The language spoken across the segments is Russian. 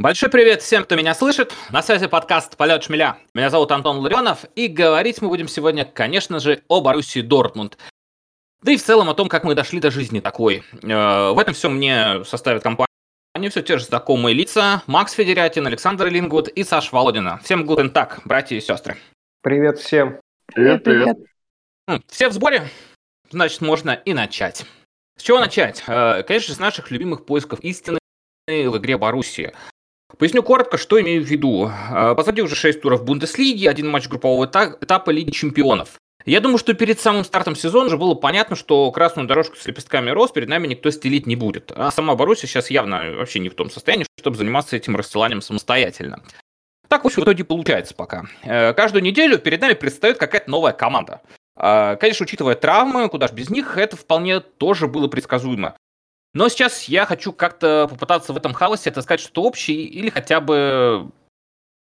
Большой привет всем, кто меня слышит. На связи подкаст «Полет шмеля». Меня зовут Антон Ларионов, и говорить мы будем сегодня, конечно же, о Боруссии Дортмунд. Да и в целом о том, как мы дошли до жизни такой. Э, в этом все мне составит компанию все те же знакомые лица. Макс Федерятин, Александр Лингвуд и Саш Володина. Всем гутен так, братья и сестры. Привет всем. Привет, привет. Все в сборе? Значит, можно и начать. С чего начать? Э, конечно, с наших любимых поисков истины в игре Боруссии. Поясню коротко, что имею в виду. А, позади уже 6 туров Бундеслиги, один матч группового этапа Лиги Чемпионов. Я думаю, что перед самым стартом сезона уже было понятно, что красную дорожку с лепестками роз перед нами никто стелить не будет. А сама Боруссия сейчас явно вообще не в том состоянии, чтобы заниматься этим расстиланием самостоятельно. Так в итоге получается пока. Э, каждую неделю перед нами предстает какая-то новая команда. А, конечно, учитывая травмы, куда же без них, это вполне тоже было предсказуемо. Но сейчас я хочу как-то попытаться в этом хаосе отыскать что-то общее или хотя бы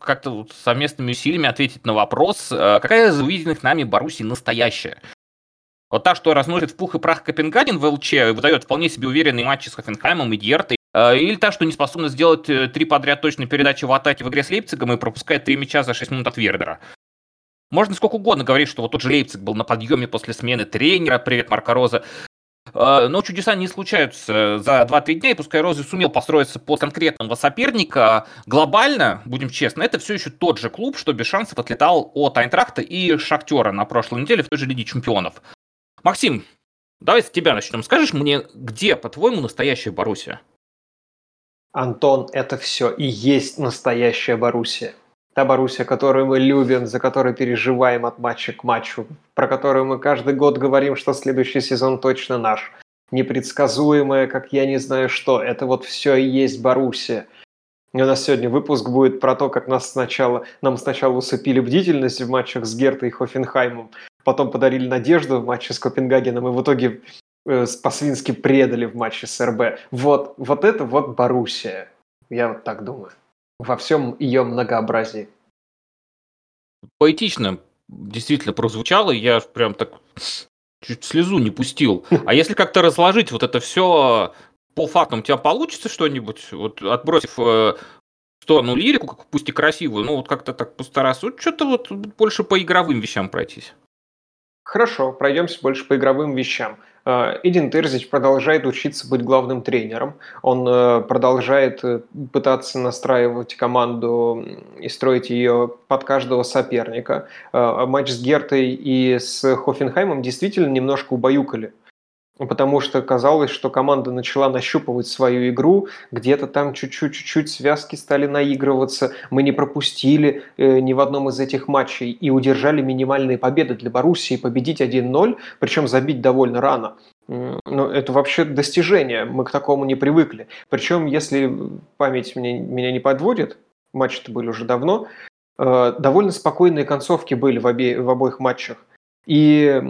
как-то вот совместными усилиями ответить на вопрос, э, какая из увиденных нами Баруси настоящая. Вот та, что разносит в пух и прах Копенгаген в ЛЧ выдает вполне себе уверенные матчи с Хофенхаймом и Дьертой, э, или та, что не способна сделать э, три подряд точные передачи в атаке в игре с Лейпцигом и пропускает три мяча за 6 минут от Вердера. Можно сколько угодно говорить, что вот тот же Лейпциг был на подъеме после смены тренера, привет, Марко Роза, а, но чудеса не случаются за 2-3 дня, и пускай Рози сумел построиться под конкретного соперника, глобально, будем честны, это все еще тот же клуб, что без шансов отлетал от Айнтрахта и Шахтера на прошлой неделе в той же Лиге Чемпионов. Максим, давай с тебя начнем. Скажешь мне, где, по-твоему, настоящая Боруссия? Антон, это все и есть настоящая Боруссия. Та Боруссия, которую мы любим, за которой переживаем от матча к матчу, про которую мы каждый год говорим, что следующий сезон точно наш. Непредсказуемая, как я не знаю что. Это вот все и есть Боруссия. И у нас сегодня выпуск будет про то, как нас сначала, нам сначала усыпили бдительность в матчах с Гертой и Хофенхаймом, потом подарили надежду в матче с Копенгагеном, и в итоге э, по-свински предали в матче с РБ. Вот, вот это вот Боруссия. Я вот так думаю во всем ее многообразии. Поэтично действительно прозвучало, я прям так чуть слезу не пустил. А если как-то разложить вот это все по фактам, у тебя получится что-нибудь, вот отбросив э, сторону лирику, пусть и красивую, ну вот как-то так постараться, вот что-то вот больше по игровым вещам пройтись. Хорошо, пройдемся больше по игровым вещам. Э, Эдин Терзич продолжает учиться быть главным тренером. Он э, продолжает э, пытаться настраивать команду и строить ее под каждого соперника. Матч с Гертой и с Хофенхаймом действительно немножко убаюкали потому что казалось, что команда начала нащупывать свою игру, где-то там чуть-чуть-чуть связки стали наигрываться, мы не пропустили э, ни в одном из этих матчей и удержали минимальные победы для Боруссии, победить 1-0, причем забить довольно рано. Ну, это вообще достижение, мы к такому не привыкли. Причем, если память меня, меня не подводит, матчи-то были уже давно, э, довольно спокойные концовки были в, обе, в обоих матчах. И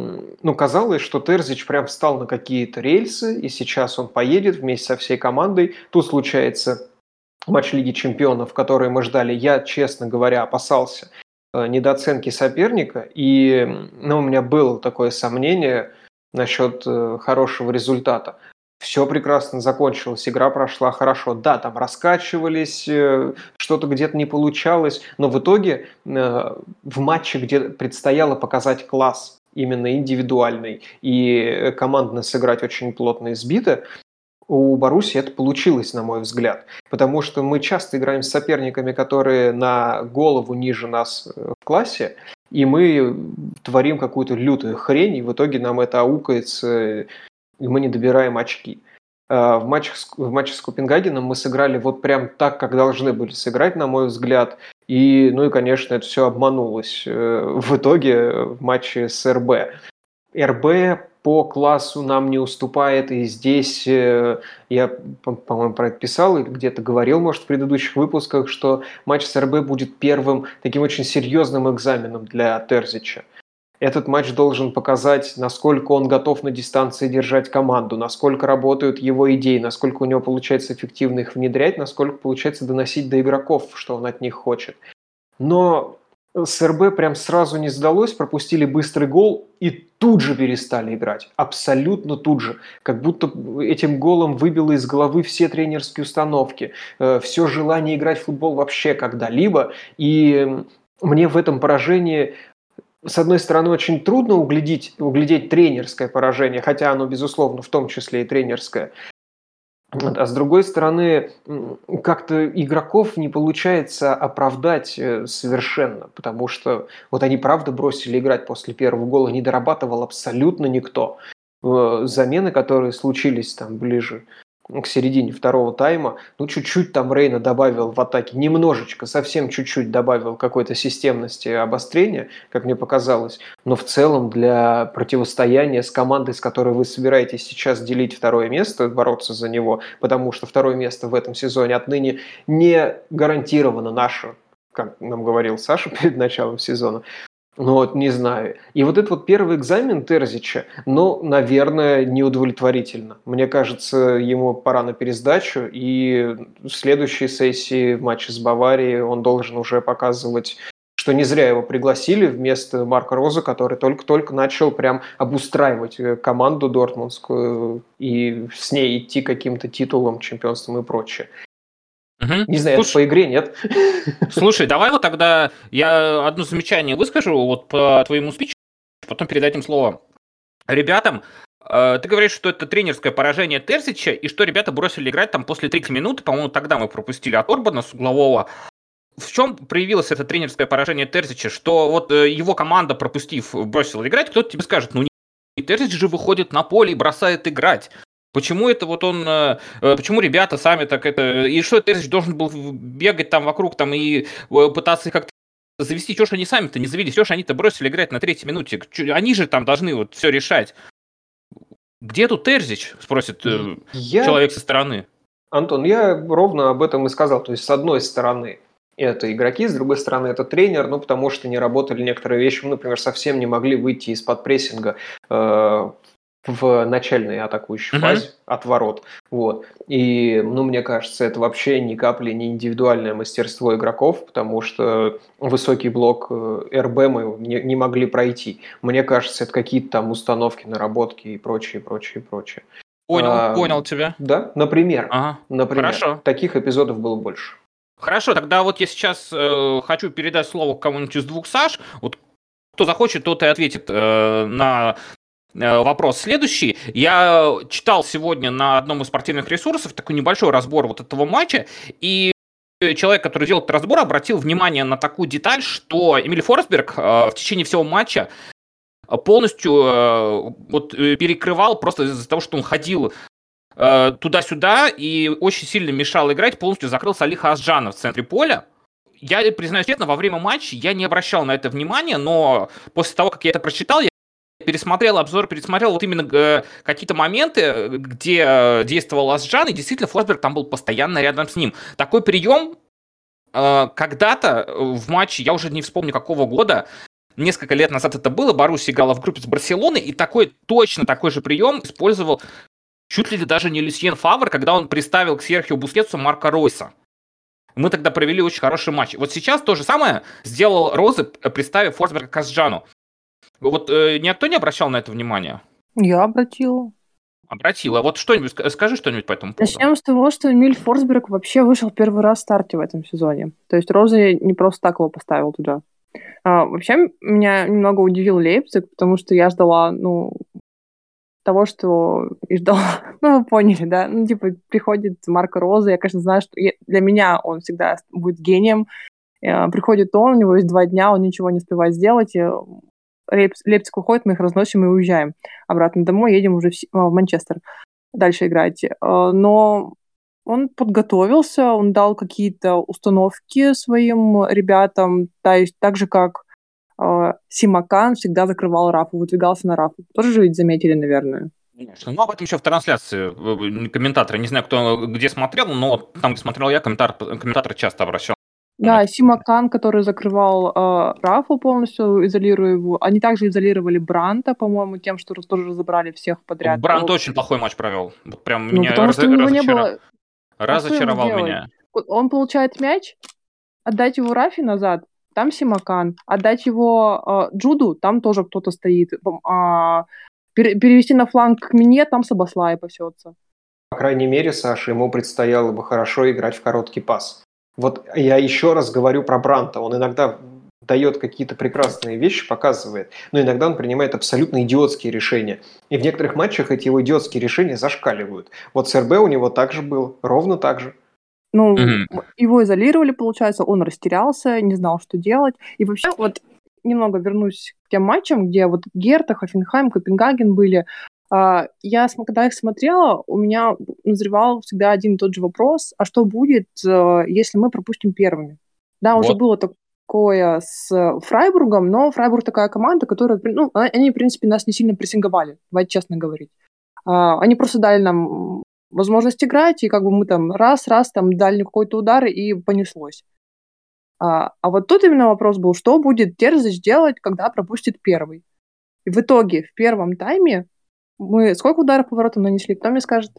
ну, казалось, что Терзич прям встал на какие-то рельсы, и сейчас он поедет вместе со всей командой. Тут случается матч Лиги Чемпионов, который мы ждали. Я, честно говоря, опасался э, недооценки соперника, и ну, у меня было такое сомнение насчет э, хорошего результата. Все прекрасно закончилось, игра прошла хорошо. Да, там раскачивались, э, что-то где-то не получалось, но в итоге э, в матче, где предстояло показать класс именно индивидуальный и командно сыграть очень плотно избито, у Баруси это получилось, на мой взгляд. Потому что мы часто играем с соперниками, которые на голову ниже нас э, в классе, и мы творим какую-то лютую хрень, и в итоге нам это аукается и мы не добираем очки. А, в матче, в матче с Копенгагеном мы сыграли вот прям так, как должны были сыграть, на мой взгляд. И, ну и, конечно, это все обманулось э, в итоге в матче с РБ. РБ по классу нам не уступает, и здесь э, я, по-моему, про это писал или где-то говорил, может, в предыдущих выпусках, что матч с РБ будет первым таким очень серьезным экзаменом для Терзича. Этот матч должен показать, насколько он готов на дистанции держать команду, насколько работают его идеи, насколько у него получается эффективно их внедрять, насколько получается доносить до игроков, что он от них хочет. Но с РБ прям сразу не сдалось, пропустили быстрый гол и тут же перестали играть. Абсолютно тут же. Как будто этим голом выбило из головы все тренерские установки, э, все желание играть в футбол вообще когда-либо. И мне в этом поражении с одной стороны, очень трудно углядеть, углядеть тренерское поражение, хотя оно, безусловно, в том числе и тренерское. А с другой стороны, как-то игроков не получается оправдать э, совершенно, потому что вот они правда бросили играть после первого гола, не дорабатывал абсолютно никто. Э, замены, которые случились там ближе к середине второго тайма, ну, чуть-чуть там Рейна добавил в атаке, немножечко, совсем чуть-чуть добавил какой-то системности обострения, как мне показалось, но в целом для противостояния с командой, с которой вы собираетесь сейчас делить второе место, бороться за него, потому что второе место в этом сезоне отныне не гарантировано наше, как нам говорил Саша перед началом сезона, ну вот, не знаю. И вот этот вот первый экзамен Терзича, ну, наверное, неудовлетворительно. Мне кажется, ему пора на пересдачу, и в следующей сессии в матче с Баварией он должен уже показывать что не зря его пригласили вместо Марка Роза, который только-только начал прям обустраивать э, команду дортмундскую и с ней идти каким-то титулом, чемпионством и прочее. Угу. Не знаю, Слушай, по игре нет. Слушай, давай вот тогда я одно замечание выскажу вот по твоему спичу, потом передадим слово ребятам. Э, ты говоришь, что это тренерское поражение Терзича, и что ребята бросили играть там после 3 минуты, по-моему, тогда мы пропустили от Орбана с углового. В чем проявилось это тренерское поражение Терзича? Что вот э, его команда, пропустив, бросила играть, кто-то тебе скажет, ну не Терзич же выходит на поле и бросает играть. Почему это вот он, э, э, почему ребята сами так это, и что Терзич должен был бегать там вокруг там и э, пытаться как-то завести, что ж они сами-то не завели, что ж они-то бросили играть на третьей минуте, они же там должны вот все решать. Где тут Терзич, спросит я... человек со стороны. Антон, я ровно об этом и сказал, то есть с одной стороны это игроки, с другой стороны это тренер, ну потому что не работали некоторые вещи, мы, например, совсем не могли выйти из-под прессинга э, в начальной атакующей mm-hmm. фазе от ворот. Вот. И, ну, мне кажется, это вообще ни капли не индивидуальное мастерство игроков, потому что высокий блок э, РБ мы не, не могли пройти. Мне кажется, это какие-то там установки, наработки и прочее, прочее, прочее. Понял, а, понял тебя. Да, например. Ага. Например. Хорошо. Таких эпизодов было больше. Хорошо, тогда вот я сейчас э, хочу передать слово кому-нибудь из двух Саш. Вот кто захочет, тот и ответит э, на вопрос следующий. Я читал сегодня на одном из спортивных ресурсов такой небольшой разбор вот этого матча, и человек, который делал этот разбор, обратил внимание на такую деталь, что Эмиль Форсберг э, в течение всего матча полностью э, вот, перекрывал просто из-за того, что он ходил туда-сюда и очень сильно мешал играть, полностью закрыл Салиха Асджана в центре поля. Я признаюсь честно, во время матча я не обращал на это внимания, но после того, как я это прочитал, я пересмотрел обзор, пересмотрел вот именно э, какие-то моменты, где э, действовал Асджан, и действительно Флосберг там был постоянно рядом с ним. Такой прием э, когда-то в матче, я уже не вспомню какого года, несколько лет назад это было, Баруси играла в группе с Барселоной, и такой, точно такой же прием использовал чуть ли даже не Люсьен Фавр, когда он приставил к Серхио Бускетсу Марка Ройса. Мы тогда провели очень хороший матч. Вот сейчас то же самое сделал Розы, приставив Форсберга к Асджану. Вот э, никто не обращал на это внимание? Я обратила. Обратила. Вот что-нибудь, скажи что-нибудь по этому поводу. Начнем с того, что Эмиль Форсберг вообще вышел первый раз в старте в этом сезоне. То есть Роза не просто так его поставил туда. А, вообще, меня немного удивил Лейпциг, потому что я ждала, ну, того, что и ждала. ну, вы поняли, да? Ну, типа, приходит Марко Роза, я, конечно, знаю, что для меня он всегда будет гением. Э, приходит он, у него есть два дня, он ничего не успевает сделать, Лейпциг уходит, мы их разносим и уезжаем обратно домой, едем уже в, в Манчестер дальше играть. Э, но он подготовился, он дал какие-то установки своим ребятам, то есть так же, как э, Симакан всегда закрывал Рафу, выдвигался на Рафу. Тоже же ведь заметили, наверное. Конечно. Ну, об этом еще в трансляции комментаторы, не знаю, кто где смотрел, но там, где смотрел я, комментатор, комментаторы часто обращал да, Симакан, который закрывал э, Рафу полностью, изолируя его. Они также изолировали Бранта, по-моему, тем, что тоже разобрали всех подряд. Брант вот. очень плохой матч провел. Прям ну, меня потому раз, что у него не было... разочаровал меня. Он получает мяч, отдать его Рафи назад, там Симакан. Отдать его э, Джуду, там тоже кто-то стоит. Э, перевести на фланг к Мине, там Сабаслай пасется. По крайней мере, Саша, ему предстояло бы хорошо играть в короткий пас. Вот я еще раз говорю про Бранта. Он иногда дает какие-то прекрасные вещи, показывает, но иногда он принимает абсолютно идиотские решения. И в некоторых матчах эти его идиотские решения зашкаливают. Вот с РБ у него также был, ровно так же. Ну, mm-hmm. его изолировали, получается, он растерялся, не знал, что делать. И вообще, вот немного вернусь к тем матчам, где вот Герта, Хофенхайм, Копенгаген были. А, я, когда их смотрела, у меня назревал всегда один и тот же вопрос, а что будет, э, если мы пропустим первыми? Да, вот. уже было такое с Фрайбургом, но Фрайбург такая команда, которая, ну, они, в принципе, нас не сильно прессинговали, давайте честно говорить. А, они просто дали нам возможность играть, и как бы мы там раз-раз там дали какой-то удар, и понеслось. А, а вот тут именно вопрос был, что будет Терзич делать, когда пропустит первый. И в итоге в первом тайме мы сколько ударов поворотом нанесли? Кто мне скажет?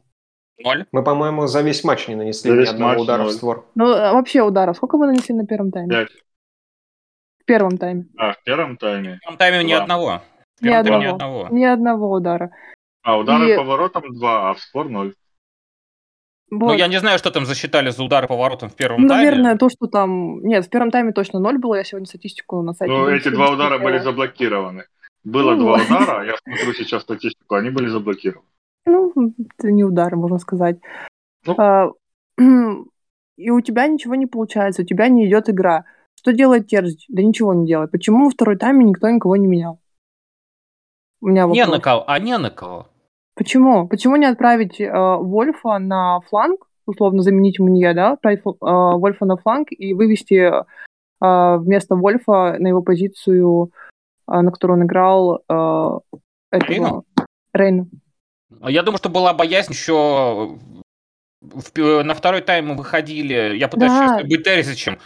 Ноль. Мы, по-моему, за весь матч не нанесли ни одного матч, удара ноль. в створ. Ну, а вообще ударов. Сколько мы нанесли на первом тайме? Пять. В первом тайме. А, в первом тайме? В первом тайме ни одного. Ни одного. ни одного. Ни одного удара. А удары и... поворотом два, а в спор ноль. Вот. Ну, я не знаю, что там засчитали за удары поворотом в первом ну, тайме. Наверное, то, что там... Нет, в первом тайме точно ноль было. Я сегодня статистику на сайте... Ну, эти два удара были заблокированы. Было ну, два удара, я смотрю сейчас статистику, они были заблокированы. Ну, это не удары, можно сказать. Ну. А, и у тебя ничего не получается, у тебя не идет игра. Что делает Терзич? Да ничего не делает. Почему во второй тайме никто никого не менял? У меня вопрос. Не на кого, а не на кого. Почему? Почему не отправить э, Вольфа на фланг, условно заменить Мунье, да, отправить э, Вольфа на фланг и вывести э, вместо Вольфа на его позицию, э, на которую он играл, э, этого... Рейна? Я думаю, что была боязнь еще в, на второй тайм мы выходили, я пытаюсь да. быть Терзичем,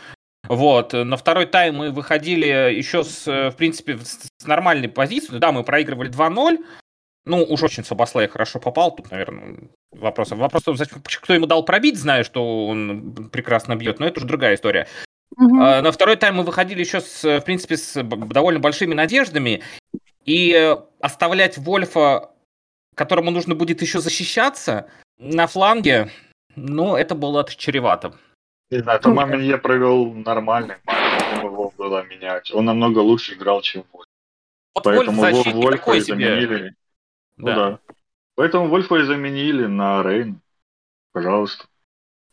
вот, на второй тайм мы выходили еще с, в принципе, с нормальной позиции, да, мы проигрывали 2-0, ну, уж очень Сабаслай хорошо попал. Тут, наверное, вопрос. Вопрос, кто ему дал пробить, зная, что он прекрасно бьет, но это уже другая история. Угу. На второй тайм мы выходили еще, с, в принципе, с довольно большими надеждами. И оставлять Вольфа, которому нужно будет еще защищаться, на фланге, ну, это было чревато. Не знаю, Тома Минье провел нормальный матч, его было менять. Он намного лучше играл, чем Вольф. Вот Поэтому Вольф Вольфа заменили. Ну да. да. Поэтому Вольфа и заменили на Рейн. Пожалуйста.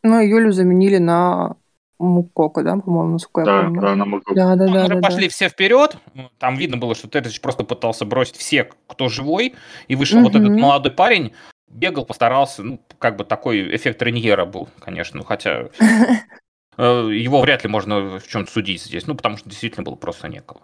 Ну, и Юлю заменили на Мукока, да, по-моему, насколько да, я помню. Да, на Мукока. Да, да, да. да, пошли да. все вперед. Там видно было, что Терзич просто пытался бросить всех, кто живой. И вышел угу. вот этот молодой парень, бегал, постарался. Ну, как бы такой эффект Реньера был, конечно. Хотя э, его вряд ли можно в чем-то судить здесь. Ну, потому что действительно было просто некого.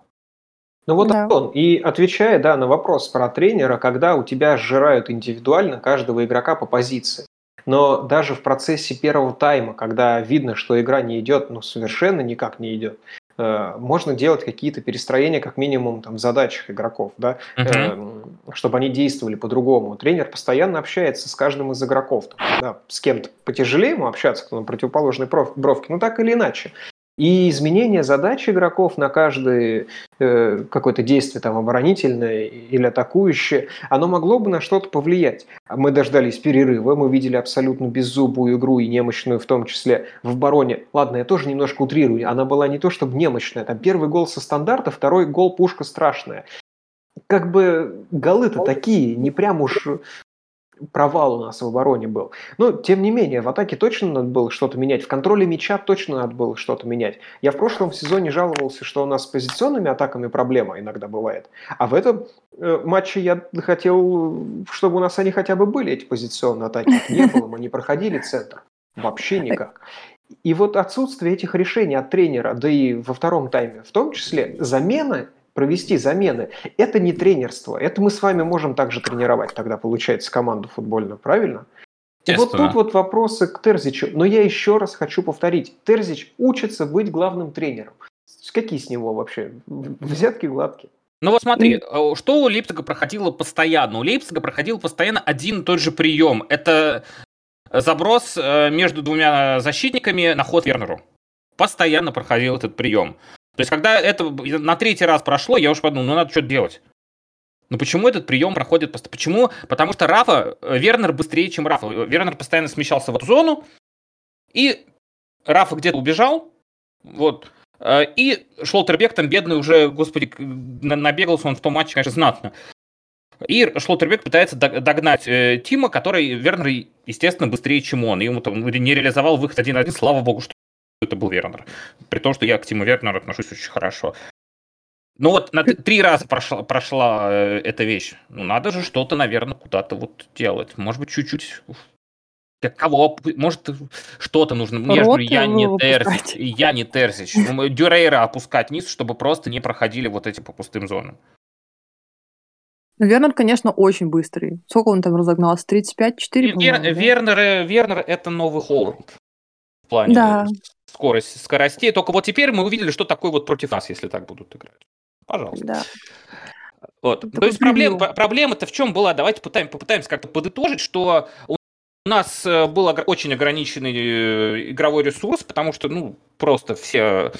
Ну вот да. он. И отвечая да, на вопрос про тренера, когда у тебя сжирают индивидуально каждого игрока по позиции. Но даже в процессе первого тайма, когда видно, что игра не идет, ну совершенно никак не идет, э, можно делать какие-то перестроения, как минимум там, в задачах игроков, да, uh-huh. чтобы они действовали по-другому. Тренер постоянно общается с каждым из игроков. Да, с кем-то потяжелее ему общаться, кто на противоположной бровке, но так или иначе. И изменение задач игроков на каждое э, какое-то действие там оборонительное или атакующее, оно могло бы на что-то повлиять. Мы дождались перерыва, мы видели абсолютно беззубую игру и немощную в том числе в обороне. Ладно, я тоже немножко утрирую, она была не то чтобы немощная, там первый гол со стандарта, второй гол пушка страшная как бы голы-то такие, не прям уж провал у нас в обороне был. Но, тем не менее, в атаке точно надо было что-то менять, в контроле мяча точно надо было что-то менять. Я в прошлом сезоне жаловался, что у нас с позиционными атаками проблема иногда бывает. А в этом э, матче я хотел, чтобы у нас они хотя бы были, эти позиционные атаки. Не было, мы не проходили центр. Вообще никак. И вот отсутствие этих решений от тренера, да и во втором тайме в том числе, замена провести замены. Это не тренерство. Это мы с вами можем также тренировать тогда, получается, команду футбольную, правильно? И вот тут вот вопросы к Терзичу. Но я еще раз хочу повторить. Терзич учится быть главным тренером. Какие с него вообще? Взятки гладкие. Ну вот смотри, э, что у Лейпцига проходило постоянно? У Лейпцига проходил постоянно один и тот же прием. Это заброс э, между двумя защитниками на ход Вернеру. Постоянно проходил этот прием. То есть, когда это на третий раз прошло, я уже подумал, ну надо что-то делать. Но почему этот прием проходит? Почему? Потому что Рафа, э, Вернер быстрее, чем Рафа. Вернер постоянно смещался в эту зону, и Рафа где-то убежал, вот, э, и Шлоттербек там бедный уже, господи, набегался он в том матче, конечно, знатно. И Шлоттербек пытается догнать э, Тима, который, Вернер, естественно, быстрее, чем он. И ему там не реализовал выход один-один, слава богу, что это был Вернер. При том, что я к Тиму Вернеру отношусь очень хорошо. Ну вот на три раза прошла, прошла э, эта вещь. Ну надо же что-то, наверное, куда-то вот делать. Может быть, чуть-чуть кого? Может, что-то нужно. Мне же я не Терзич. Я не Терзич. Дюрейра опускать вниз, чтобы просто не проходили вот эти по пустым зонам. Ну, Вернер, конечно, очень быстрый. Сколько он там разогнался? 35-4, Вер, да? Вернер, Вернер – это новый Холланд. В плане да. скорости, скоростей. Только вот теперь мы увидели, что такое вот против нас, если так будут играть. Пожалуйста. Да. Вот. То есть проблема, проблема-то в чем была? Давайте попытаем, попытаемся как-то подытожить, что у нас э, был очень ограниченный э, игровой ресурс, потому что, ну, просто все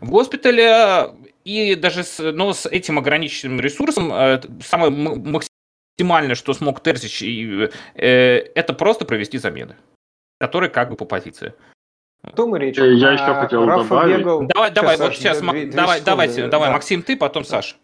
в госпитале, и даже с, но с этим ограниченным ресурсом э, самое максимальное, что смог Терзич, это просто провести замены, которые как бы по позиции. Кто мы речь? Я а, еще хотел Рафа добавить. Бегал... Давай, сейчас, давай, Саша, вот сейчас, две, давай, две давайте, да. давай, Максим, ты, потом Саша.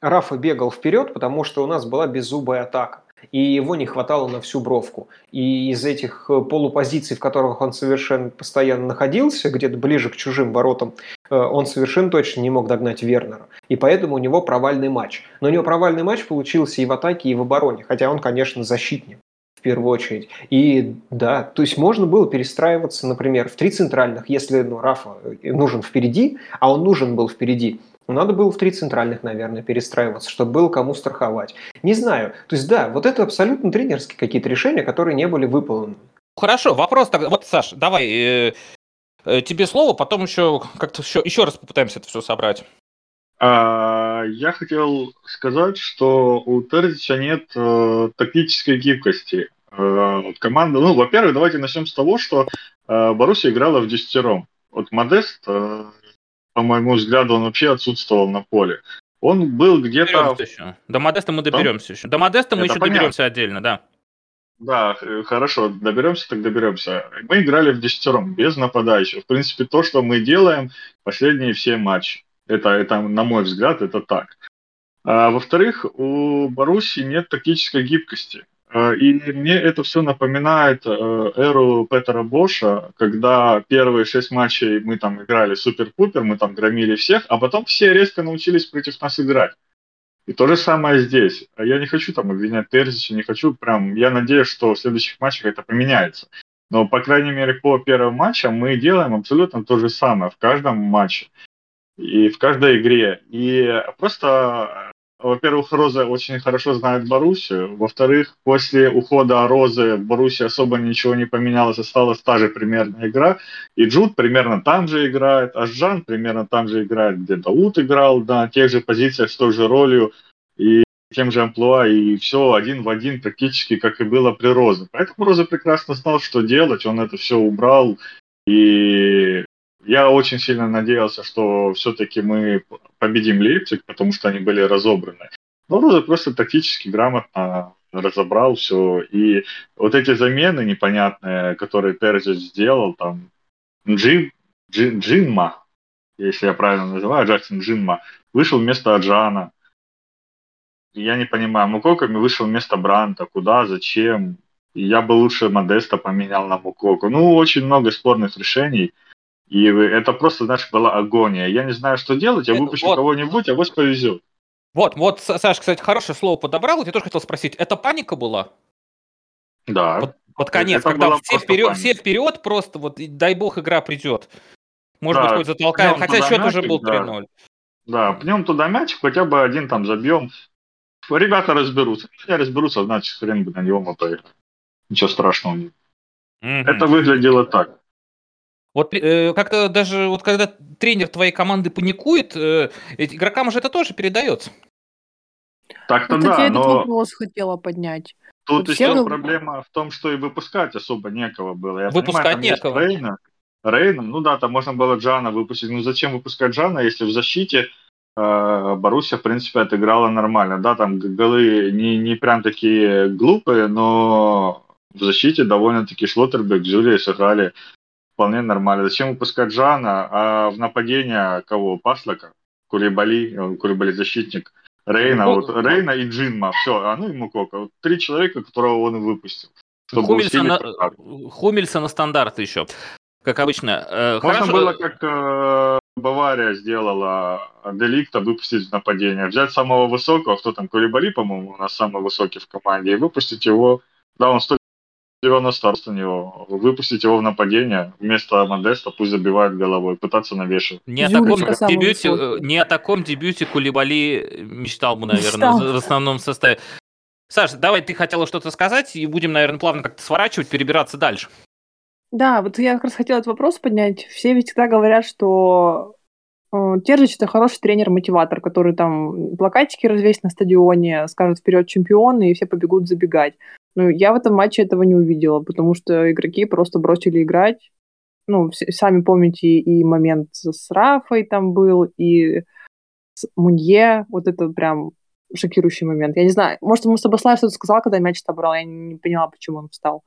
Рафа бегал вперед, потому что у нас была беззубая атака и его не хватало на всю бровку. И из этих э, полупозиций, в которых он совершенно постоянно находился, где-то ближе к чужим воротам, э, он совершенно точно не мог догнать Вернера. И поэтому у него провальный матч. Но у него провальный матч получился и в атаке, и в обороне, хотя он, конечно, защитник первую очередь. И да, то есть можно было перестраиваться, например, в три центральных, если ну, Рафа э, нужен впереди, а он нужен был впереди, ну, надо было в три центральных, наверное, перестраиваться, чтобы было кому страховать. Не знаю. То есть, да, вот это абсолютно тренерские какие-то решения, которые не были выполнены. Хорошо, вопрос тогда. Вот, Саш, давай э, э, тебе слово, потом еще как-то еще, еще раз попытаемся это все собрать. А, я хотел сказать, что у Терзича нет э, тактической гибкости. Э, вот команда, ну, во-первых, давайте начнем с того, что э, Боруссия играла в десятером. Вот Модест э, по моему взгляду, он вообще отсутствовал на поле. Он был где-то... Еще. До Модеста мы доберемся еще. До Модеста мы Это еще понятно. доберемся отдельно, да. Да, хорошо, доберемся, так доберемся. Мы играли в десятером, без нападающих. В принципе, то, что мы делаем последние все матчи. Это, это на мой взгляд, это так. А, во-вторых, у Баруси нет тактической гибкости. Э, и мне это все напоминает э, эру Петера Боша, когда первые шесть матчей мы там играли супер-пупер, мы там громили всех, а потом все резко научились против нас играть. И то же самое здесь. Я не хочу там обвинять Терзича, не хочу прям... Я надеюсь, что в следующих матчах это поменяется. Но, по крайней мере, по первым матчам мы делаем абсолютно то же самое в каждом матче и в каждой игре. И просто во-первых, Роза очень хорошо знает Боруссию. Во-вторых, после ухода Розы в Боруссии особо ничего не поменялось, осталась та же примерная игра. И Джуд примерно там же играет, а Жан примерно там же играет, где Дауд играл на тех же позициях с той же ролью и тем же амплуа, и все один в один практически, как и было при Розе. Поэтому Роза прекрасно знал, что делать, он это все убрал, и я очень сильно надеялся, что все-таки мы победим Лейпциг, потому что они были разобраны. Но Роза просто тактически грамотно разобрал все. И вот эти замены непонятные, которые Терзис сделал, там Джин, Джин, Джинма, если я правильно называю, Джастин Джинма, вышел вместо Аджана. Я не понимаю, Мукоками вышел вместо Бранта, куда, зачем. Я бы лучше Модеста поменял на Мукоку. Ну, очень много спорных решений. И это просто, знаешь, была агония. Я не знаю, что делать, я выпущу вот. кого-нибудь, а вот повезет. Вот, вот, Саш, кстати, хорошее слово подобрал. Я тоже хотел спросить, это паника была? Да. Вот, вот конец, это когда все вперед, все вперед, просто вот, дай бог, игра придет. Может да, быть, хоть затолкаем, хотя счет мячик, уже был 3-0. Да, пнем туда мяч, хотя бы один там забьем. Ребята разберутся. Если разберутся, значит, хрен бы на него поиграем. Ничего страшного нет. Mm-hmm. Это выглядело так. Вот э, как-то даже вот когда тренер твоей команды паникует, э, игрокам же это тоже передается. Так-то вот да, я но... этот вопрос хотела поднять. Тут вот еще все... проблема в том, что и выпускать особо некого было. Я выпускать понимаю, некого. Рейна, Рейном. Ну да, там можно было Джана выпустить. Ну зачем выпускать Джана, если в защите э, Боруссия, в принципе, отыграла нормально. Да, там голы не, не прям такие глупые, но в защите довольно-таки Шлоттербек, Джулия сыграли вполне нормально. Зачем выпускать Джана, а в нападение кого? Паслака? Курибали, Курибали защитник. Рейна, ну, вот Рейна и Джинма, все, а ну и Мукока. Вот три человека, которого он выпустил. Хумельса на, Хумельса на стандарт еще, как обычно. Э, Можно хорошо... было, как э, Бавария сделала Деликта, выпустить в нападение. Взять самого высокого, кто там, Кулибали, по-моему, у нас самый высокий в команде, и выпустить его. Да, он 190 у него. Выпустить его в нападение вместо Модеста, пусть забивает головой, пытаться навешивать. Не о, таком дебюте, э, не о таком дебюте Кулибали мечтал бы, наверное, мечтал. в основном составе. Саша, давай, ты хотела что-то сказать, и будем, наверное, плавно как-то сворачивать, перебираться дальше. Да, вот я как раз хотела этот вопрос поднять. Все ведь всегда говорят, что э, Тержич это хороший тренер-мотиватор, который там плакатики развесит на стадионе, скажет вперед чемпионы, и все побегут забегать. Но я в этом матче этого не увидела, потому что игроки просто бросили играть. Ну, сами помните, и момент с Рафой там был, и с Мунье, вот это прям шокирующий момент. Я не знаю, может, ему Сабаслай что-то сказал, когда мяч отобрал, я не поняла, почему он встал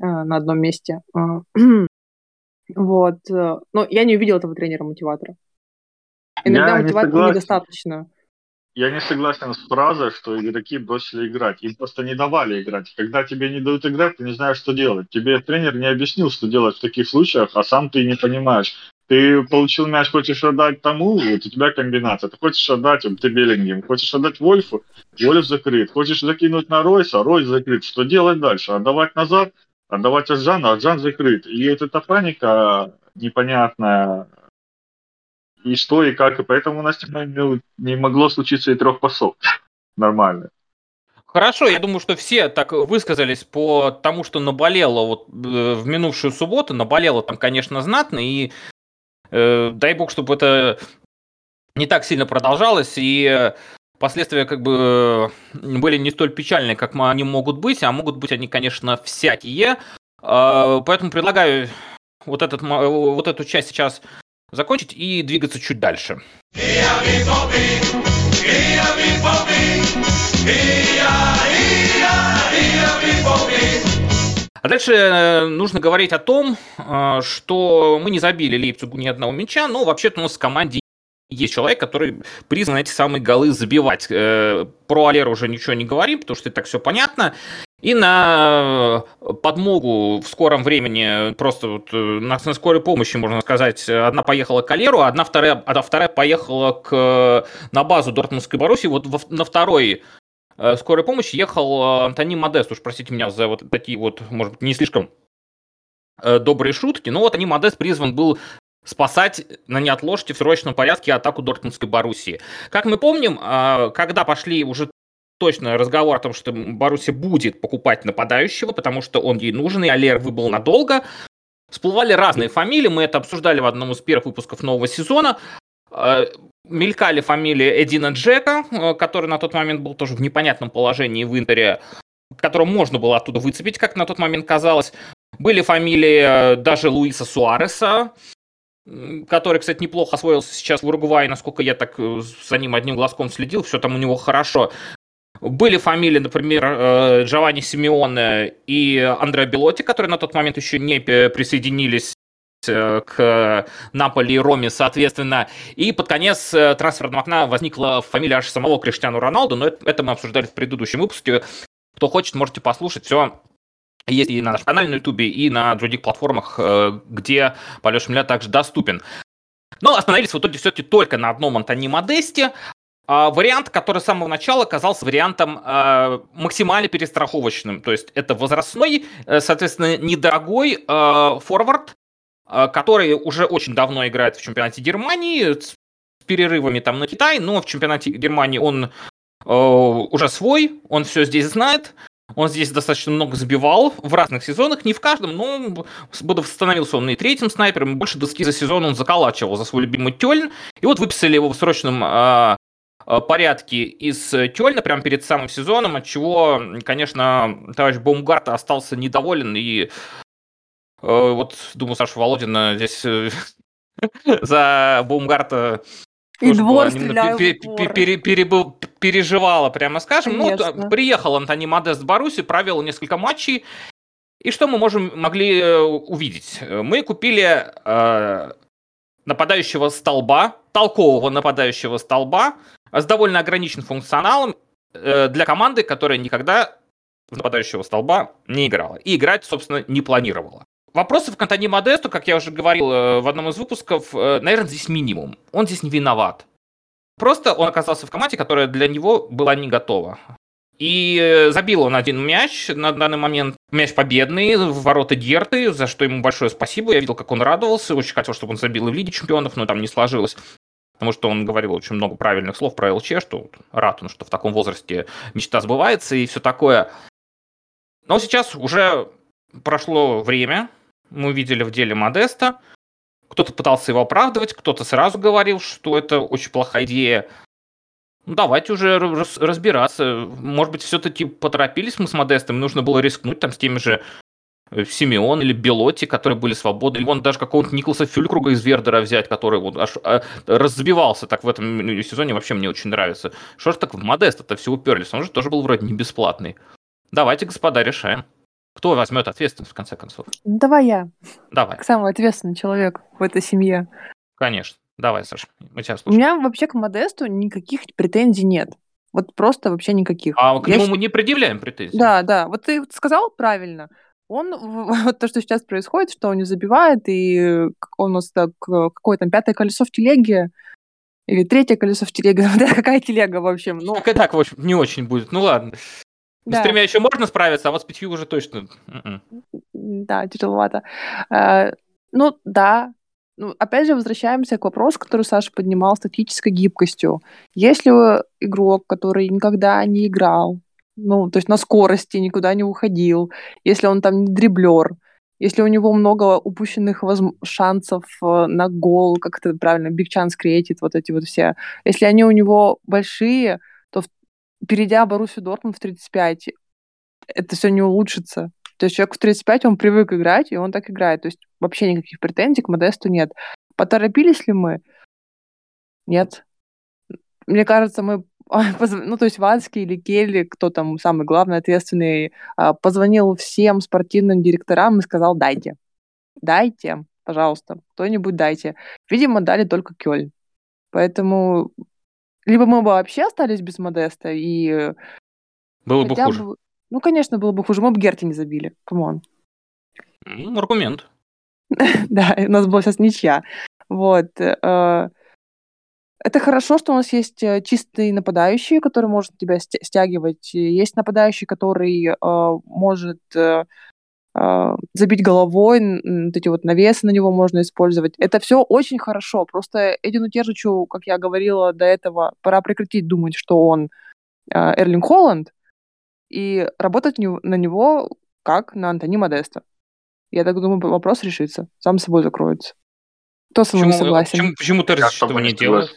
э, на одном месте. Э, вот. Э, но я не увидела этого тренера-мотиватора. Иногда я мотивации не недостаточно. Я не согласен с фразой, что игроки бросили играть. Им просто не давали играть. Когда тебе не дают играть, ты не знаешь, что делать. Тебе тренер не объяснил, что делать в таких случаях, а сам ты не понимаешь. Ты получил мяч, хочешь отдать тому, вот у тебя комбинация. Ты хочешь отдать, ты Беллингем, хочешь отдать Вольфу, Вольф закрыт. Хочешь закинуть на Ройса, Ройс закрыт. Что делать дальше? Отдавать назад, отдавать Аджана, Аджан закрыт. И вот эта паника непонятная, и что, и как. И поэтому у нас не могло случиться и трех пасов. Нормально. Хорошо, я думаю, что все так высказались по тому, что наболело вот э, в минувшую субботу. Наболело там, конечно, знатно, и Э, дай бог, чтобы это не так сильно продолжалось, и последствия как бы были не столь печальные, как они могут быть, а могут быть они, конечно, всякие. А, поэтому предлагаю вот, этот, вот эту часть сейчас закончить и двигаться чуть дальше. А дальше э, нужно говорить о том, э, что мы не забили Лейпцигу ни одного мяча, но вообще-то у нас в команде есть человек, который призван эти самые голы забивать. Э, про Алеру уже ничего не говорим, потому что это так все понятно. И на подмогу в скором времени, просто вот на, на скорой помощи, можно сказать, одна поехала к Алеру, одна вторая, а вторая поехала к, на базу Дортмундской Боруссии. Вот во, на второй Э, скорой помощи ехал э, Антонин Модест. Уж простите меня за вот такие вот, может быть, не слишком э, добрые шутки. Но вот Антонин Модест призван был спасать на неотложке в срочном порядке атаку Дортмундской Боруссии. Как мы помним, когда пошли уже точно разговор о том, что Боруссия будет покупать нападающего, потому что он ей нужен, и Алер выбыл надолго, всплывали разные фамилии, мы это обсуждали в одном из первых выпусков нового сезона мелькали фамилии Эдина Джека, э, который на тот момент был тоже в непонятном положении в Интере, которого можно было оттуда выцепить, как на тот момент казалось. Были фамилии э, даже Луиса Суареса, который, кстати, неплохо освоился сейчас в Уругвае, насколько я так э, за ним одним глазком следил, все там у него хорошо. Были фамилии, например, Джованни Симеоне и Андреа Белоти, которые на тот момент еще не присоединились Э, к Наполи и Роме, соответственно. И под конец э, трансферного окна возникла фамилия аж самого Криштиану Роналду, но это, мы обсуждали в предыдущем выпуске. Кто хочет, можете послушать. Все есть и на нашем канале на Ютубе, и на других платформах, э, где полет Шмеля также доступен. Но остановились в итоге все-таки только на одном Антони Модесте. А, вариант, который с самого начала казался вариантом э, максимально перестраховочным. То есть это возрастной, э, соответственно, недорогой э, форвард, а, который уже очень давно играет в чемпионате Германии с перерывами там на Китай, но в чемпионате Германии он уже свой, он все здесь знает, он здесь достаточно много забивал в разных сезонах, не в каждом, но становился он и третьим снайпером, больше доски за сезон он заколачивал за свой любимый Тёльн. И вот выписали его в срочном порядке из Тёльна прямо перед самым сезоном, от чего, конечно, товарищ Баумгарт остался недоволен и Вот, думаю, Саша Володина здесь за Бумгарта и двор стреляю переживала, прямо скажем. Ну, приехал Антони Модест в Баруси, провел несколько матчей. И что мы можем, могли э, увидеть? Мы купили э, нападающего столба, толкового нападающего столба с довольно ограниченным функционалом э, для команды, которая никогда в нападающего столба не играла. И играть, собственно, не планировала. Вопросов к Антони Модесту, как я уже говорил э, в одном из выпусков, э, наверное, здесь минимум. Он здесь не виноват. Просто он оказался в команде, которая для него была не готова. И забил он один мяч на данный момент. Мяч победный, в ворота Герты, за что ему большое спасибо. Я видел, как он радовался. Очень хотел, чтобы он забил и в Лиге Чемпионов, но там не сложилось. Потому что он говорил очень много правильных слов про ЛЧ, что рад он, что в таком возрасте мечта сбывается и все такое. Но сейчас уже прошло время, мы увидели в деле Модеста. Кто-то пытался его оправдывать, кто-то сразу говорил, что это очень плохая идея. Ну, давайте уже разбираться. Может быть, все-таки поторопились мы с Модестом, нужно было рискнуть там с теми же Симеон или Белоти, которые были свободны, или вон даже какого-то Николаса Фюлькруга из Вердера взять, который вот аж а, разбивался так в этом сезоне, вообще мне очень нравится. Что ж так в Модест это все уперлись? Он же тоже был вроде не бесплатный. Давайте, господа, решаем. Кто возьмет ответственность в конце концов? Давай я. Давай. Как самый ответственный человек в этой семье. Конечно. Давай, Саша, мы тебя слушаем. У меня вообще к Модесту никаких претензий нет. Вот просто вообще никаких. А к я нему мы не предъявляем претензий. Да, да. Вот ты сказал правильно. Он, вот то, что сейчас происходит, что он не забивает, и он у нас так, какое там пятое колесо в телеге, или третье колесо в телеге, какая телега, в общем. Ну, так и так, в общем, не очень будет. Ну ладно. Да. С тремя еще можно справиться, а вот с пятью уже точно. М-м. Да, тяжеловато. А, ну, да. Ну, опять же, возвращаемся к вопросу, который Саша поднимал с тактической гибкостью. Если игрок, который никогда не играл, ну, то есть на скорости никуда не уходил, если он там не дриблер, если у него много упущенных возм- шансов э, на гол, как это правильно, big chance created, вот эти вот все, если они у него большие, перейдя Боруссию Дортмунд в 35, это все не улучшится. То есть человек в 35, он привык играть, и он так играет. То есть вообще никаких претензий к Модесту нет. Поторопились ли мы? Нет. Мне кажется, мы ну, то есть Ванский или Келли, кто там самый главный, ответственный, а, позвонил всем спортивным директорам и сказал, дайте. Дайте, пожалуйста, кто-нибудь дайте. Видимо, дали только Кёльн. Поэтому либо мы бы вообще остались без Модеста, и... Было бы хуже. Бы... Ну, конечно, было бы хуже. Мы бы Герте не забили. Come on. Ну, аргумент. да, у нас была сейчас ничья. Вот. Э, это хорошо, что у нас есть э, чистый нападающий, который может тебя стягивать. Есть нападающий, который э, может а, забить головой, вот эти вот навесы на него можно использовать. Это все очень хорошо. Просто Эдину Тержичу, как я говорила до этого, пора прекратить думать, что он а, Эрлин Холланд, и работать на него как на Антони Модеста. Я так думаю, вопрос решится, сам собой закроется. Кто со мной согласен? Почему, почему Терзич этого не делает?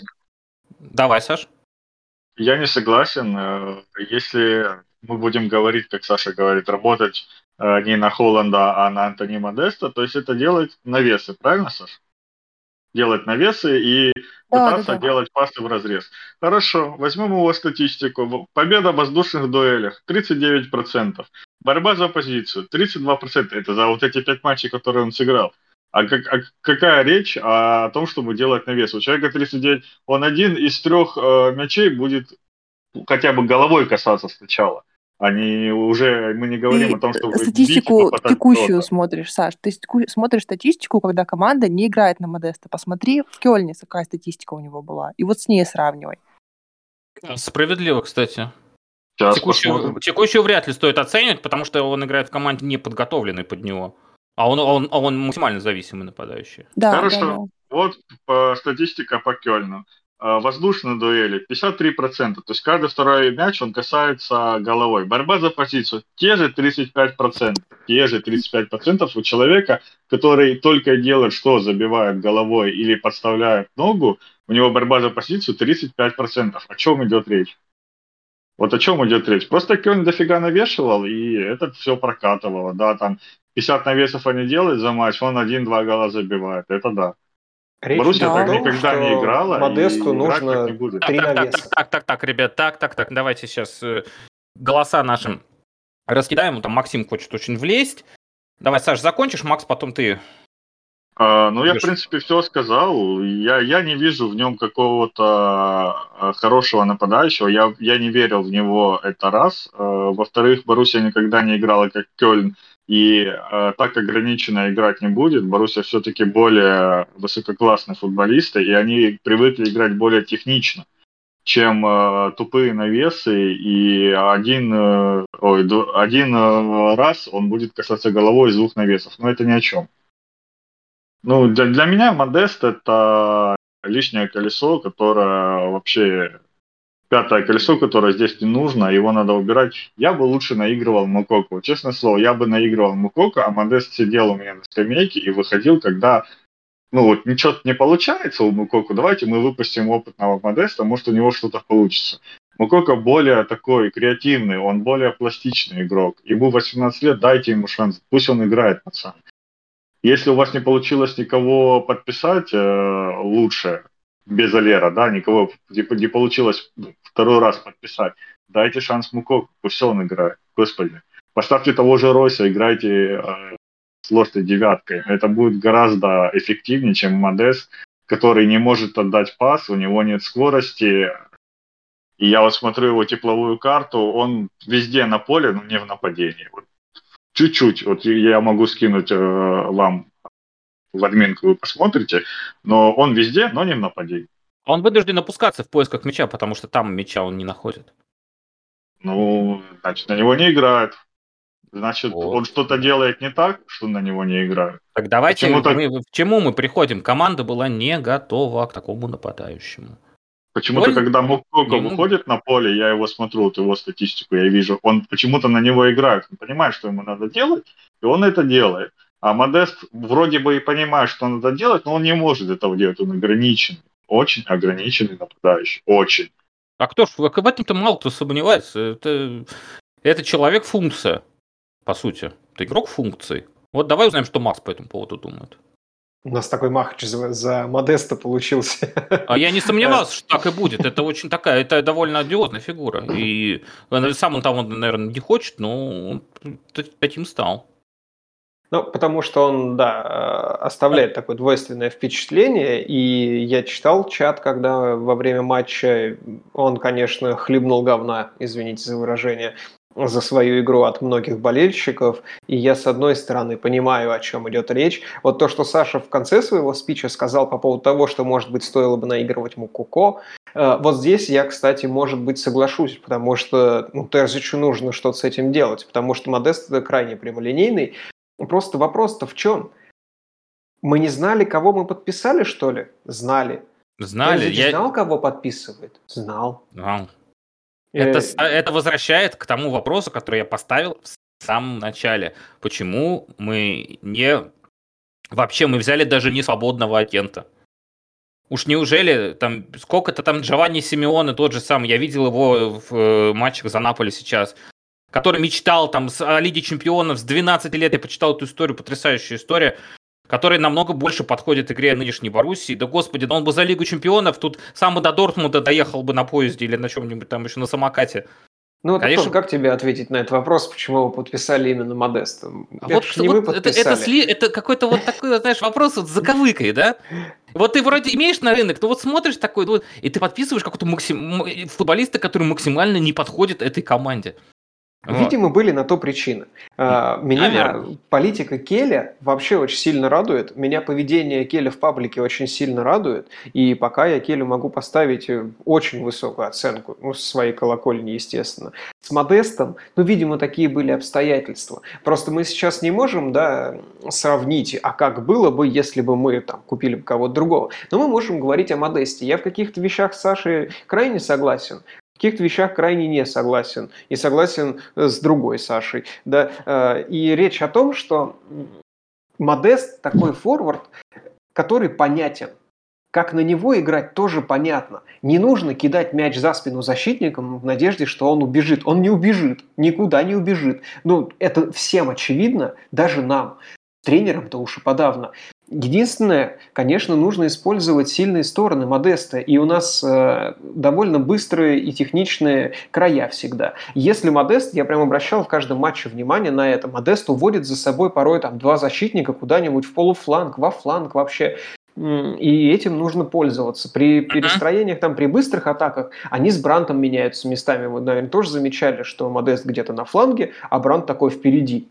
Давай, Саш. Я не согласен. Э, если мы будем говорить, как Саша говорит, работать Э, не на Холланда, а на Антони Модеста, то есть это делать навесы, правильно, Саша? Делать навесы и да, пытаться да, да. делать пасы в разрез. Хорошо, возьмем его статистику. Победа в воздушных дуэлях 39%. Борьба за позицию 32%. Это за вот эти пять матчей, которые он сыграл. А, как, а какая речь о, о том, чтобы делать навес? У человека 39, он один из трех э, мячей будет хотя бы головой касаться сначала. Они уже, мы не говорим ты о том, что статистику бить, текущую смотришь, Саш. Ты смотришь статистику, когда команда не играет на Модеста. Посмотри в Кёльне, какая статистика у него была. И вот с ней сравнивай. Справедливо, кстати. текущую, текущую вряд ли стоит оценивать, потому что он играет в команде не подготовленной под него. А он, он, он максимально зависимый нападающий. Да, Хорошо. Да, да. Вот по, статистика по Кёльну. А, воздушные дуэли 53%, то есть каждый второй мяч, он касается головой. Борьба за позицию, те же 35%, те же 35% у человека, который только делает, что забивает головой или подставляет ногу, у него борьба за позицию 35%. О чем идет речь? Вот о чем идет речь. Просто Кёльн дофига навешивал, и это все прокатывало, да, там 50 навесов они делают за матч, он один-два гола забивает. Это да. Речь Боруссия так том, никогда не играла. Модесту нужно не будет. Так, так, так, так, так, так, так, ребят, так, так, так, давайте сейчас э, голоса нашим раскидаем. Там Максим хочет очень влезть. Давай, Саш, закончишь, Макс, потом ты а, ну, я, в принципе, все сказал. Я, я не вижу в нем какого-то а, хорошего нападающего. Я, я не верил в него, это раз. А, во-вторых, Боруссия никогда не играла как Кёльн, и а, так ограниченно играть не будет. Боруссия все-таки более высококлассные футболисты, и они привыкли играть более технично чем э, тупые навесы, и один, э, ой, один э, раз он будет касаться головой из двух навесов. Но это ни о чем. Ну, для, для меня Модест это лишнее колесо, которое вообще пятое колесо, которое здесь не нужно, его надо убирать. Я бы лучше наигрывал Мукоку. Честное слово, я бы наигрывал Мукоку, а Модест сидел у меня на скамейке и выходил, когда ну вот ничего не получается у Мукоку, давайте мы выпустим опытного Модеста, может у него что-то получится. Мукока более такой креативный, он более пластичный игрок. Ему 18 лет, дайте ему шанс, пусть он играет, пацан. Если у вас не получилось никого подписать э, лучше, без Алера, да, никого не, не получилось второй раз подписать, дайте шанс Муко, пусть он играет, господи. Поставьте того же Рося, играйте э, сложной девяткой. Это будет гораздо эффективнее, чем Модес, который не может отдать пас, у него нет скорости. И я вот смотрю его тепловую карту, он везде на поле, но не в нападении. Вот чуть-чуть, вот я могу скинуть э, вам в админку, вы посмотрите, но он везде, но не в нападении. Он вынужден опускаться в поисках мяча, потому что там мяча он не находит. Ну, значит, на него не играют. Значит, вот. он что-то делает не так, что на него не играют. Так давайте, мы, так... к чему мы приходим? Команда была не готова к такому нападающему. Почему-то, он... когда Мукоко ему... выходит на поле, я его смотрю, вот его статистику, я вижу, он почему-то на него играет. Он понимает, что ему надо делать, и он это делает. А Модест вроде бы и понимает, что надо делать, но он не может этого делать, он ограничен. Очень ограниченный нападающий. Очень. А кто ж, в этом-то мало кто сомневается. Это, это человек-функция, по сути. Это игрок функции. Вот давай узнаем, что Макс по этому поводу думает. У нас такой махач за, за Модеста получился. А я не сомневался, что так и будет. Это очень такая, это довольно одиозная фигура. И сам он там, он, наверное, не хочет, но он таким стал. Ну, потому что он, да, э, оставляет такое двойственное впечатление, и я читал чат, когда во время матча он, конечно, хлебнул говна, извините за выражение, за свою игру от многих болельщиков, и я, с одной стороны, понимаю, о чем идет речь. Вот то, что Саша в конце своего спича сказал по поводу того, что, может быть, стоило бы наигрывать Мукуко, э, вот здесь я, кстати, может быть, соглашусь, потому что ну, Терзичу нужно что-то с этим делать, потому что Модест крайне прямолинейный. Просто вопрос-то в чем? Мы не знали, кого мы подписали, что ли? Знали. Знали. Я знал, кого подписывает? Знал. Знал. Это, э, это возвращает к тому вопросу, который я поставил в самом начале. Почему мы не... Вообще, мы взяли даже не свободного агента. Уж неужели там сколько-то там Джованни Симеоне тот же самый, я видел его в э, матчах за Наполи сейчас, который мечтал там о Лиге Чемпионов с 12 лет, я почитал эту историю, потрясающая история, который намного больше подходит игре нынешней Боруссии. Да господи, да он бы за Лигу Чемпионов тут сам до Дортмунда доехал бы на поезде или на чем-нибудь там еще на самокате. Ну, Конечно... как тебе ответить на этот вопрос, почему вы подписали именно Модеста? А это вот, не вот подписали. Это, это, сли, это какой-то вот такой, знаешь, вопрос вот с заковыкой, да? Вот ты вроде имеешь на рынок, но вот смотришь такой, вот, и ты подписываешь какого-то максим... футболиста, который максимально не подходит этой команде. Видимо, были на то причины. А, меня Наверное. политика Келя вообще очень сильно радует. Меня поведение Келя в паблике очень сильно радует. И пока я Келю могу поставить э, очень высокую оценку, ну, с своей колокольни, естественно. С Модестом, ну, видимо, такие были обстоятельства. Просто мы сейчас не можем, да, сравнить, а как было бы, если бы мы там купили бы кого-то другого. Но мы можем говорить о Модесте. Я в каких-то вещах с Сашей крайне согласен каких-то вещах крайне не согласен. И согласен э, с другой Сашей. Да? Э, и речь о том, что Модест такой форвард, который понятен. как на него играть, тоже понятно. Не нужно кидать мяч за спину защитникам в надежде, что он убежит. Он не убежит, никуда не убежит. Ну, это всем очевидно, даже нам. Тренерам-то уж и подавно. Единственное, конечно, нужно использовать сильные стороны Модеста, и у нас э, довольно быстрые и техничные края всегда. Если Модест, я прям обращал в каждом матче внимание на это, Модест уводит за собой порой там два защитника куда-нибудь в полуфланг, во фланг вообще. И этим нужно пользоваться. При перестроениях, там, при быстрых атаках, они с Брантом меняются местами. Вы, наверное, тоже замечали, что Модест где-то на фланге, а Брант такой впереди.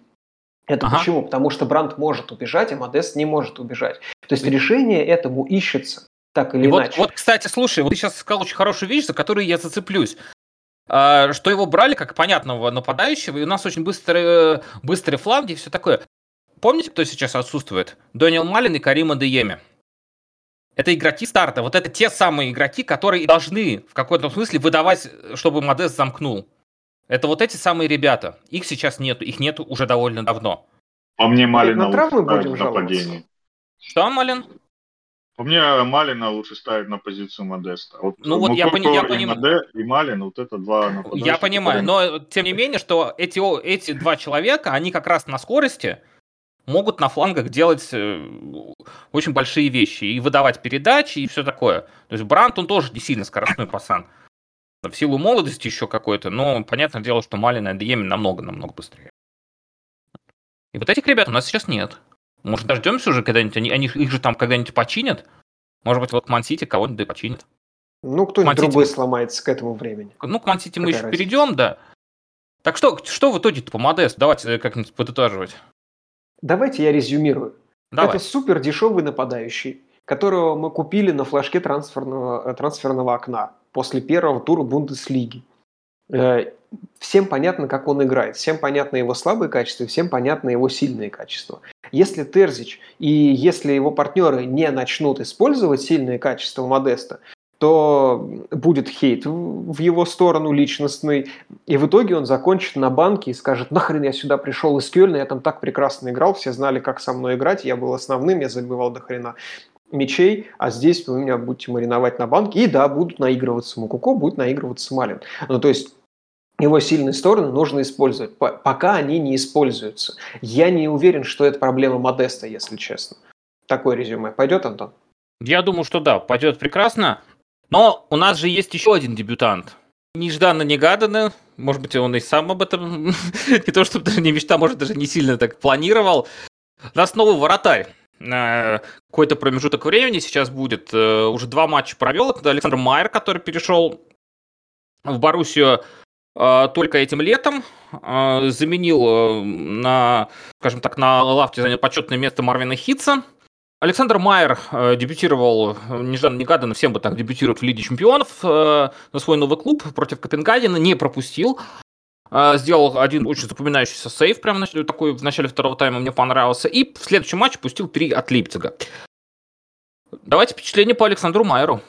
Это ага. почему? Потому что Бранд может убежать, а Модест не может убежать. То есть решение этому ищется, так или и иначе. Вот, вот, кстати, слушай, вот ты сейчас сказал очень хорошую вещь, за которую я зацеплюсь. А, что его брали как понятного нападающего, и у нас очень быстрые, быстрые фланги и все такое. Помните, кто сейчас отсутствует? Дониел Малин и Карима Дееми. Это игроки старта. Вот это те самые игроки, которые должны в каком-то смысле выдавать, чтобы Модест замкнул. Это вот эти самые ребята. Их сейчас нету, их нету уже довольно давно. По мне Малина на травмы будем нападение. Что, Малин? По мне Малина лучше ставить на позицию Модеста. Вот ну вот я, пони, я понимаю. И, и Малин, вот это два нападающих. Я понимаю, которые... но тем не менее, что эти, эти два человека, они как раз на скорости могут на флангах делать э, очень большие вещи и выдавать передачи и все такое. То есть Брант, он тоже не сильно скоростной пацан в силу молодости еще какой-то, но понятное дело, что Малина и Адееми намного-намного быстрее. И вот этих ребят у нас сейчас нет. Может, дождемся уже когда-нибудь, они, они их же там когда-нибудь починят? Может быть, вот к Мансити кого-нибудь да и починят. Ну, кто-нибудь другой сломается к этому времени. Ну, к Мансити мы еще разница? перейдем, да. Так что, что в итоге-то по Модесту? Давайте как-нибудь подытаживать. Давайте я резюмирую. Давай. Это супер дешевый нападающий, которого мы купили на флажке трансферного, э, трансферного окна после первого тура Бундеслиги. Э, всем понятно, как он играет, всем понятно его слабые качества, всем понятно его сильные качества. Если Терзич и если его партнеры не начнут использовать сильные качества Модеста, то будет хейт в его сторону личностный, и в итоге он закончит на банке и скажет, нахрен я сюда пришел из Кёльна, я там так прекрасно играл, все знали, как со мной играть, я был основным, я забивал до хрена мечей, а здесь вы меня будете мариновать на банке. И да, будут наигрываться Мукуко, будет наигрываться Малин. Ну, то есть его сильные стороны нужно использовать, пока они не используются. Я не уверен, что это проблема Модеста, если честно. Такое резюме. Пойдет, Антон? Я думаю, что да, пойдет прекрасно. Но у нас же есть еще один дебютант. Нежданно-негаданно. Может быть, он и сам об этом не то, чтобы даже не мечта, может, даже не сильно так планировал. У нас новый вратарь какой-то промежуток времени сейчас будет. Э, уже два матча провел. Это Александр Майер, который перешел в Боруссию э, только этим летом. Э, заменил на, скажем так, на лавте занял почетное место Марвина Хитца. Александр Майер дебютировал нежданно-негаданно, всем бы так дебютирует в Лиге Чемпионов на свой новый клуб против Копенгагена, не пропустил. А, сделал один очень запоминающийся сейв, прям такой в начале второго тайма мне понравился, и в следующем матче пустил три от Лейпцига. Давайте впечатление по Александру Майеру.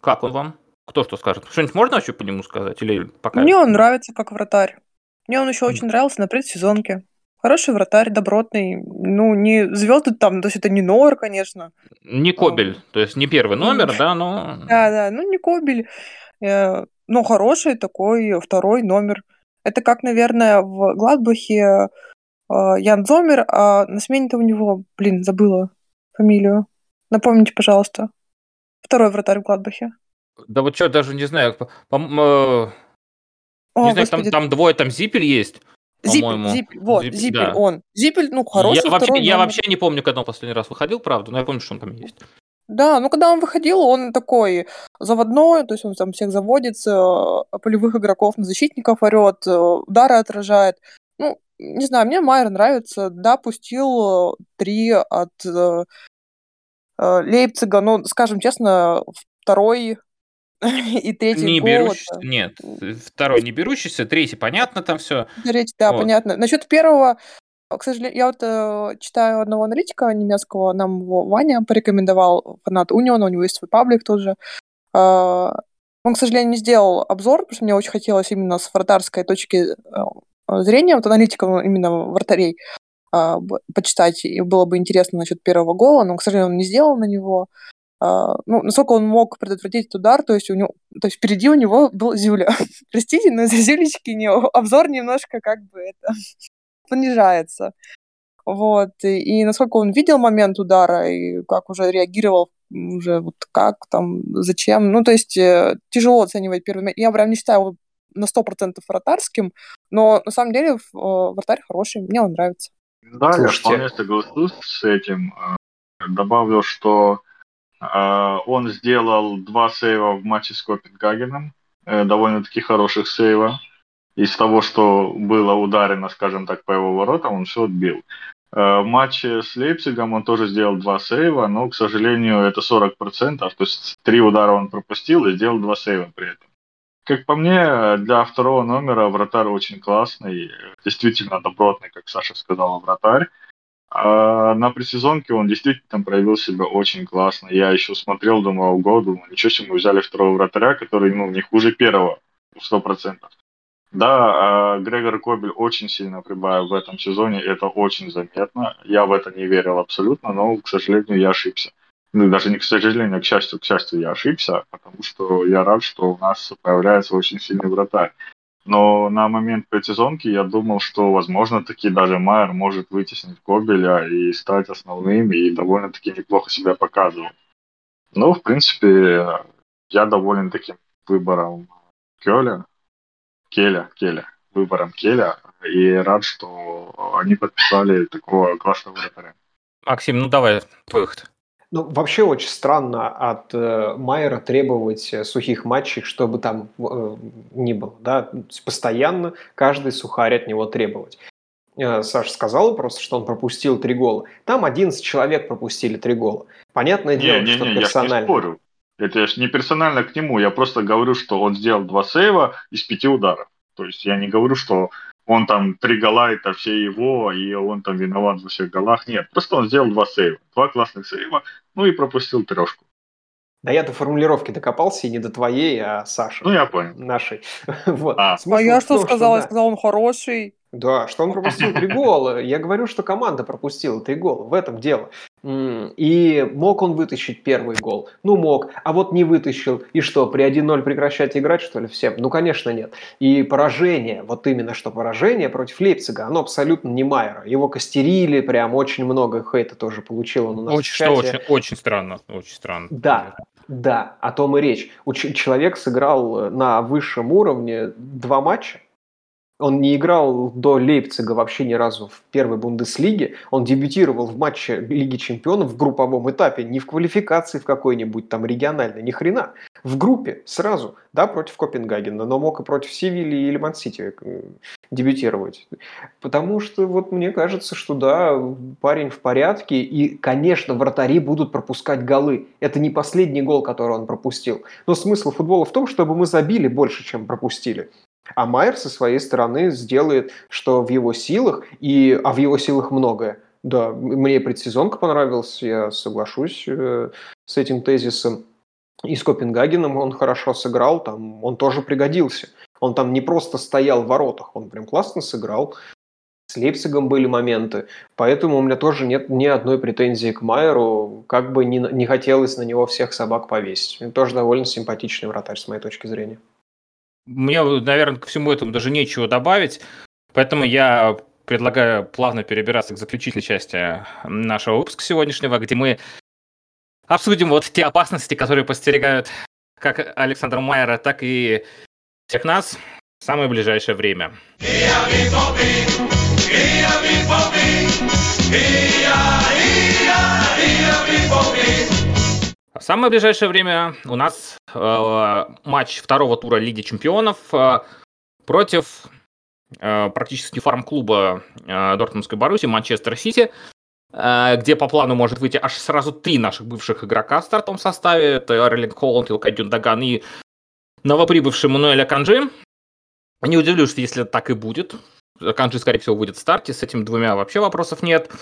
Как он вам? Кто что скажет? Что-нибудь можно вообще по нему сказать? Или пока? Мне он нравится как вратарь. Мне он еще очень нравился на предсезонке. Хороший вратарь, добротный. Ну, не звезды там, то есть это не Нор, конечно. Не Кобель, то есть не первый номер, да, но... Да, да, ну не Кобель. Э, но хороший такой второй номер. Это как, наверное, в Гладбахе э, Ян Зомер, а на смене-то у него, блин, забыла фамилию. Напомните, пожалуйста. Второй вратарь в Гладбахе. Да вот что, даже не знаю. По, по, э, О, не знаю, там, там двое, там Зипель есть. Зипель, Зипель, вот, Зипель, Зипель да. он. Зипель, ну, хороший я вообще, я вообще не помню, когда он последний раз выходил, правда, но я помню, что он там есть. Да, ну когда он выходил, он такой заводной, то есть он там всех заводит, э, полевых игроков на защитников орет, э, удары отражает. Ну, не знаю, мне Майер нравится. Да, пустил три от э, э, Лейпцига, ну, скажем честно, второй и третий не гол. Берущийся, это... Нет, второй не берущийся, третий, понятно там все. Третий, да, вот. понятно. Насчет первого, к сожалению, я вот э, читаю одного аналитика немецкого, нам его Ваня порекомендовал, фанат Униона, у него есть свой паблик тоже. Э, он, к сожалению, не сделал обзор, потому что мне очень хотелось именно с вратарской точки э, зрения, вот аналитиком именно вратарей, э, почитать, и было бы интересно насчет первого гола, но, к сожалению, он не сделал на него. а, ну, насколько он мог предотвратить этот удар, то есть у него, то есть впереди у него был Зюля. Простите, но за Зюлечки не, обзор немножко как бы это понижается. Вот, и, и насколько он видел момент удара, и как уже реагировал, уже вот как там, зачем. Ну, то есть э, тяжело оценивать первый Я прям не считаю его на 100% вратарским, но на самом деле вратарь хороший, мне он нравится. Да, Слушайте. я вполне соглашусь с этим. Э, добавлю, что э, он сделал два сейва в матче с Копенгагеном, довольно-таки хороших сейва. Из того, что было ударено, скажем так, по его воротам, он все отбил. Э, в матче с Лейпцигом он тоже сделал два сейва, но, к сожалению, это 40%, то есть три удара он пропустил и сделал два сейва при этом. Как по мне, для второго номера вратарь очень классный, действительно добротный, как Саша сказал, вратарь. А на предсезонке он действительно проявил себя очень классно. Я еще смотрел, думал, ого, ничего себе, мы взяли второго вратаря, который ну, не хуже первого, сто процентов. Да, а Грегор Кобель очень сильно прибавил в этом сезоне, это очень заметно. Я в это не верил абсолютно, но, к сожалению, я ошибся. Ну, даже не к сожалению, а к счастью, к счастью, я ошибся, потому что я рад, что у нас появляется очень сильный вратарь. Но на момент предсезонки я думал, что, возможно, таки даже Майер может вытеснить Кобеля и стать основным, и довольно-таки неплохо себя показывал. Ну, в принципе, я доволен таким выбором Кёля. Келя, Келя, выбором Келя, и рад, что они подписали такого классного вратаря. Максим, ну давай, твой выход. Ну, вообще очень странно от э, Майера требовать э, сухих матчей, чтобы там э, ни было, да, постоянно каждый сухарь от него требовать. Э, Саша сказал просто, что он пропустил три гола. Там 11 человек пропустили три гола. Понятное дело, не, не, что не, персонально. Я не спорю. Это не персонально к нему, я просто говорю, что он сделал два сейва из пяти ударов. То есть я не говорю, что он там три гола, это все его, и он там виноват во всех голах. Нет, просто он сделал два сейва. Два классных сейва, ну и пропустил трешку. Да я до формулировки докопался, и не до твоей, а Саши. Ну, я понял. Нашей. вот. А, а я что сказала? Я сказал, он хороший. Да, что он пропустил три гола. Я говорю, что команда пропустила три гола. В этом дело. И мог он вытащить первый гол? Ну, мог. А вот не вытащил. И что, при 1-0 прекращать играть, что ли, всем? Ну, конечно, нет. И поражение, вот именно что поражение против Лейпцига, оно абсолютно не Майера. Его костерили, прям очень много хейта тоже получил он у нас очень, Что, очень, очень странно, очень странно. Да, да, о том и речь. Человек сыграл на высшем уровне два матча, он не играл до Лейпцига вообще ни разу в первой Бундеслиге. Он дебютировал в матче Лиги Чемпионов в групповом этапе, не в квалификации в какой-нибудь там региональной, ни хрена. В группе сразу, да, против Копенгагена, но мог и против Севильи или Мансити э, дебютировать. Потому что вот мне кажется, что да, парень в порядке, и, конечно, вратари будут пропускать голы. Это не последний гол, который он пропустил. Но смысл футбола в том, чтобы мы забили больше, чем пропустили. А Майер со своей стороны сделает, что в его силах, и, а в его силах многое. Да, мне предсезонка понравилась, я соглашусь э, с этим тезисом. И с Копенгагеном он хорошо сыграл, там он тоже пригодился. Он там не просто стоял в воротах, он прям классно сыграл. С Лейпцигом были моменты, поэтому у меня тоже нет ни одной претензии к Майеру, как бы не, не хотелось на него всех собак повесить. Он тоже довольно симпатичный вратарь, с моей точки зрения. Мне, наверное, ко всему этому даже нечего добавить, поэтому я предлагаю плавно перебираться к заключительной части нашего выпуска сегодняшнего, где мы обсудим вот те опасности, которые постерегают как Александра Майера, так и всех нас в самое ближайшее время. В самое ближайшее время у нас э, матч второго тура Лиги Чемпионов э, против э, практически фарм-клуба э, Дортмундской Баруси, Манчестер Сити, э, где по плану может выйти аж сразу три наших бывших игрока в стартовом составе. Это Эрлинг Холланд, Илкай Дюндаган и новоприбывший Мануэль Канджи. Не удивлюсь, если так и будет. Канджи, скорее всего, будет в старте. С этими двумя вообще вопросов нет.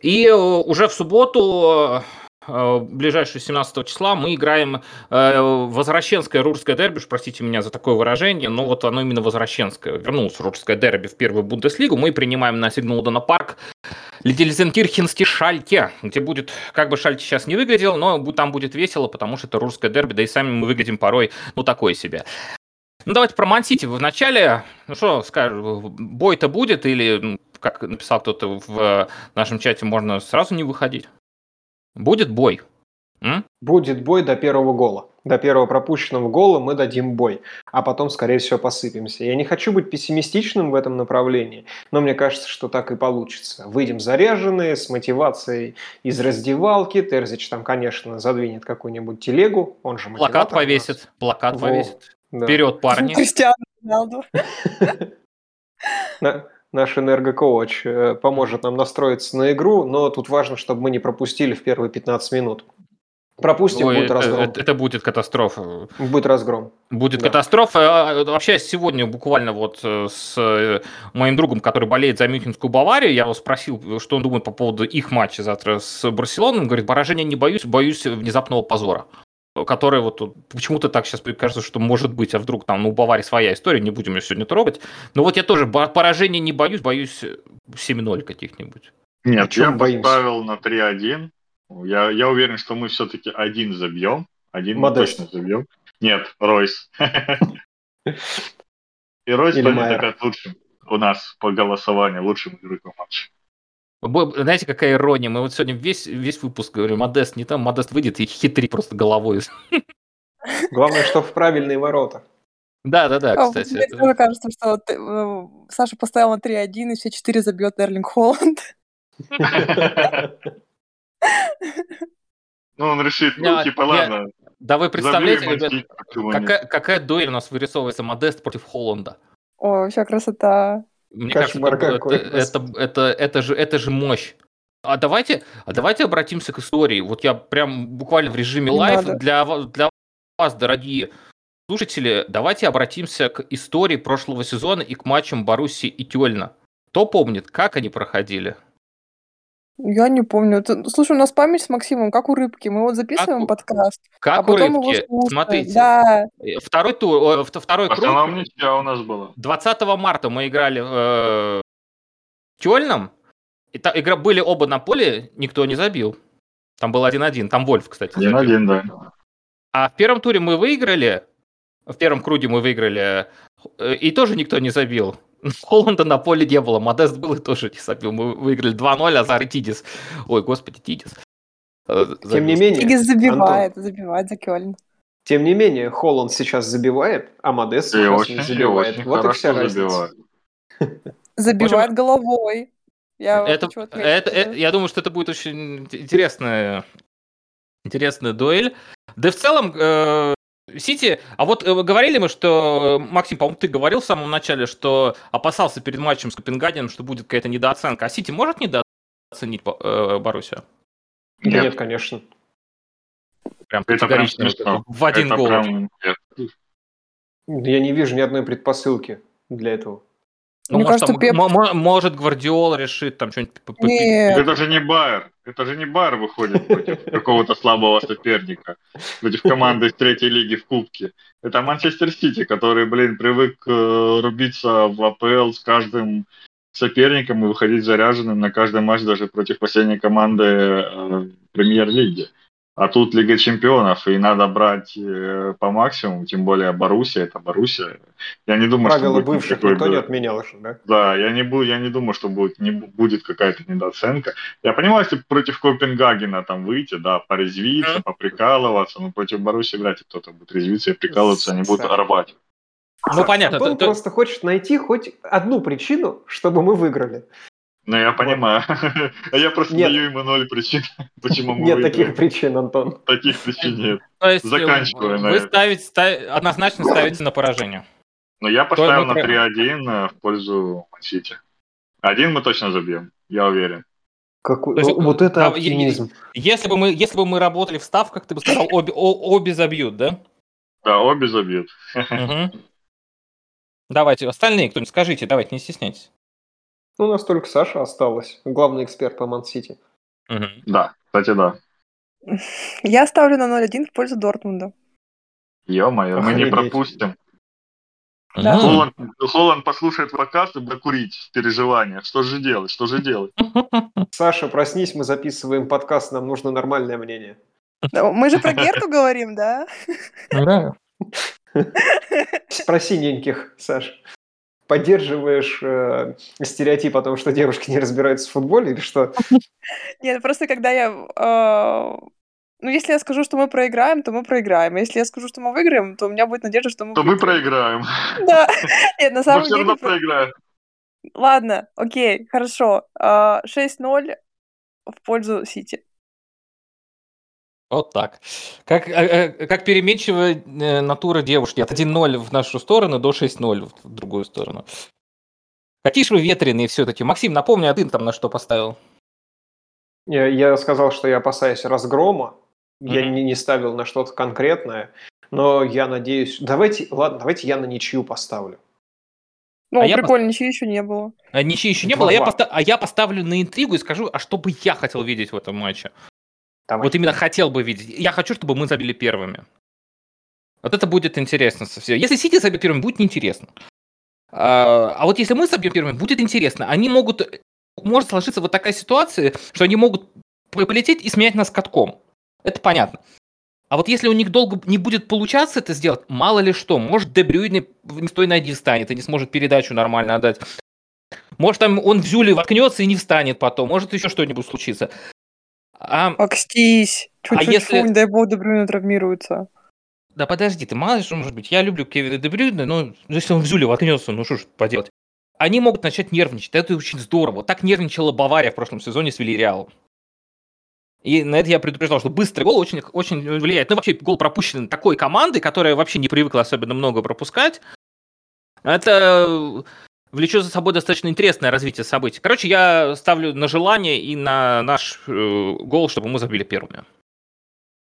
И э, уже в субботу ближайшего 17 числа мы играем э, возвращенское рурское дерби, простите меня за такое выражение, но вот оно именно возвращенское. Вернулось рурское дерби в первую Бундеслигу, мы принимаем на Сигнулдена парк Лидельзенкирхенсти Шальке, где будет, как бы Шальке сейчас не выглядел, но там будет весело, потому что это русское дерби, да и сами мы выглядим порой, ну, такое себе. Ну, давайте про Мансити в начале. Ну, что скажу, бой-то будет или, ну, как написал кто-то в нашем чате, можно сразу не выходить? Будет бой. М? Будет бой до первого гола. До первого пропущенного гола мы дадим бой, а потом, скорее всего, посыпемся. Я не хочу быть пессимистичным в этом направлении, но мне кажется, что так и получится. Выйдем заряженные, с мотивацией из раздевалки. Терзич там, конечно, задвинет какую-нибудь телегу, он же Плакат повесит, плакат Во. повесит. Да. Вперед, парни. Кристиану Роналду. Наш энергокоуч э, поможет нам настроиться на игру, но тут важно, чтобы мы не пропустили в первые 15 минут. Пропустим, Ой, будет разгром. Это, это будет катастрофа. Будет разгром. Будет да. катастрофа. А, а, вообще сегодня буквально вот э, с э, моим другом, который болеет за Мюнхенскую Баварию, я его спросил, что он думает по поводу их матча завтра с Барселоной. Он говорит, поражения не боюсь, боюсь внезапного позора который вот почему-то так сейчас кажется, что может быть, а вдруг там ну, у Баварии своя история, не будем ее сегодня трогать. Но вот я тоже поражения не боюсь, боюсь 7-0 каких-нибудь. Нет, я поставил на 3-1. Я, я уверен, что мы все-таки один забьем. Один мы точно забьем. Нет, Ройс. И Ройс будет лучшим у нас по голосованию, лучшим игроком матча. Знаете, какая ирония? Мы вот сегодня весь, весь выпуск говорим, Модест не там, Модест выйдет и хитри просто головой. Главное, что в правильные ворота. Да, да, да, кстати. Мне тоже кажется, что э, Саша поставил на 3-1, и все 4 забьет Эрлинг Холланд. Ну, он решит, ну, типа, ладно. Да вы представляете, ребят, какая дуэль у нас вырисовывается Модест против Холланда? О, вообще красота. Мне Кошмар кажется, какой. Это, это, это, это, же, это же мощь. А давайте, а давайте обратимся к истории. Вот я прям буквально в режиме live для, для вас, дорогие слушатели, давайте обратимся к истории прошлого сезона и к матчам Боруссии и Кёльна. Кто помнит, как они проходили? Я не помню. Это... Слушай, у нас память с Максимом, как у рыбки. Мы вот записываем как, подкаст. Как а у рыбки. Смотрите. Да. Второй тур, второй круг. Основном ничья у нас было. 20 марта мы играли э, в Кёльном. И та, игра, были оба на поле, никто не забил. Там был 1-1. Там Вольф, кстати. 1-1, да. А в первом туре мы выиграли. В первом круге мы выиграли. Э, и тоже никто не забил. Холланда на поле не было, Модест был и тоже не забил. Мы выиграли 2-0, а Зары Тидис. Ой, господи, Тидис. Э, Тем не менее... Тидис забивает, Антон, забивает за Кёльн. Тем не менее, Холланд сейчас забивает, а Модест сейчас очень, не забивает. Очень вот и вся разница. Забивает головой. Я, это, это, это, я думаю, что это будет очень интересная, интересная дуэль. Да в целом, э, Сити, а вот э, говорили мы, что, э, Максим, по-моему, ты говорил в самом начале, что опасался перед матчем с Копенгагеном, что будет какая-то недооценка. А Сити может недооценить э, Боруссия? Нет, нет конечно. Прям категорично. Прям в один это гол. Прям... Я не вижу ни одной предпосылки для этого. Ну, Мне может, кажется, там, Пеп... может, Гвардиол решит там что-нибудь... Нет. Это же не Байер. Это же не Байер выходит против какого-то слабого соперника, против команды из третьей лиги в Кубке. Это Манчестер Сити, который, блин, привык э, рубиться в АПЛ с каждым соперником и выходить заряженным на каждый матч даже против последней команды э, премьер-лиги. А тут Лига Чемпионов, и надо брать э, по максимуму, тем более Боруссия, это Боруссия. Я не думаю, Правила что будет бывших никто не отменял еще, да? Да, я не, буду, я не думаю, что будет, не будет какая-то недооценка. Я понимаю, если против Копенгагена там выйти, да, порезвиться, mm-hmm. поприкалываться, но против Боруссии вряд ли кто-то будет резвиться и прикалываться, они будут рвать. Ну, понятно. Он то, просто хочет найти хоть одну причину, чтобы мы выиграли. Ну, я понимаю. А я просто нет. даю ему ноль причин, почему мы Нет выиграли. таких причин, Антон. Таких причин нет. То есть Заканчиваю. Вы ставите, став... однозначно ставите на поражение. Но я поставил на 3-1 в пользу Сити. Один мы точно забьем, я уверен. Какой... Есть, вот это оптимизм. Если бы, мы, если бы мы работали в ставках, ты бы сказал, обе, о, обе забьют, да? Да, обе забьют. Угу. Давайте, остальные кто-нибудь скажите, давайте, не стесняйтесь. Ну, у нас только Саша осталась, главный эксперт по Ман-Сити. Угу. Да, кстати, да. Я ставлю на 0-1 в пользу Дортмунда. Ё-моё, мы не пропустим. Да. Холланд, Холланд послушает подкаст и будет курить в переживаниях. Что же делать? Что же делать? Саша, проснись, мы записываем подкаст, нам нужно нормальное мнение. Мы же про Герту говорим, да? Да. Про синеньких, Саш. Поддерживаешь э, стереотип о том, что девушки не разбираются в футболе или что? Нет, просто когда я... Э, ну, если я скажу, что мы проиграем, то мы проиграем. А если я скажу, что мы выиграем, то у меня будет надежда, что мы То мы проиграем. Да. Нет, на самом мы все равно проиграем. Ладно, окей, хорошо. 6-0 а, в пользу Сити. Вот так. Как, э, э, как переменчивая э, натура девушки. От 1-0 в нашу сторону до 6-0 в другую сторону. Какие же вы ветреные все-таки. Максим, напомни, а ты там на что поставил? Я, я сказал, что я опасаюсь разгрома. Mm-hmm. Я не, не ставил на что-то конкретное. Но я надеюсь... Давайте, ладно, давайте я на ничью поставлю. Ну, а прикольно, я... ничьи еще не было. А, ничьи еще не было, а я, постав... а я поставлю на интригу и скажу, а что бы я хотел видеть в этом матче. Давай. Вот именно хотел бы видеть. Я хочу, чтобы мы забили первыми. Вот это будет интересно совсем. Если Сити забьет первыми, будет неинтересно. А, а вот если мы забьем первыми, будет интересно. Они могут... Может сложиться вот такая ситуация, что они могут полететь и сменять нас катком. Это понятно. А вот если у них долго не будет получаться это сделать, мало ли что, может Дебрюйне не с той ноги встанет и не сможет передачу нормально отдать. Может, там он в Зюле воткнется и не встанет потом. Может, еще что-нибудь случится. А, Окстись. Чуть-чуть, а если... не дай бог, Дебрюйне травмируется. Да подожди, ты мало что может быть. Я люблю Кевина Дебрюйна, но если он в Зюле воткнется, ну что ж поделать. Они могут начать нервничать. Это очень здорово. Так нервничала Бавария в прошлом сезоне с Вильяреалом. И на это я предупреждал, что быстрый гол очень, очень влияет. Ну, вообще, гол пропущен такой команды, которая вообще не привыкла особенно много пропускать. Это влечет за собой достаточно интересное развитие событий. Короче, я ставлю на желание и на наш э, гол, чтобы мы забили первыми.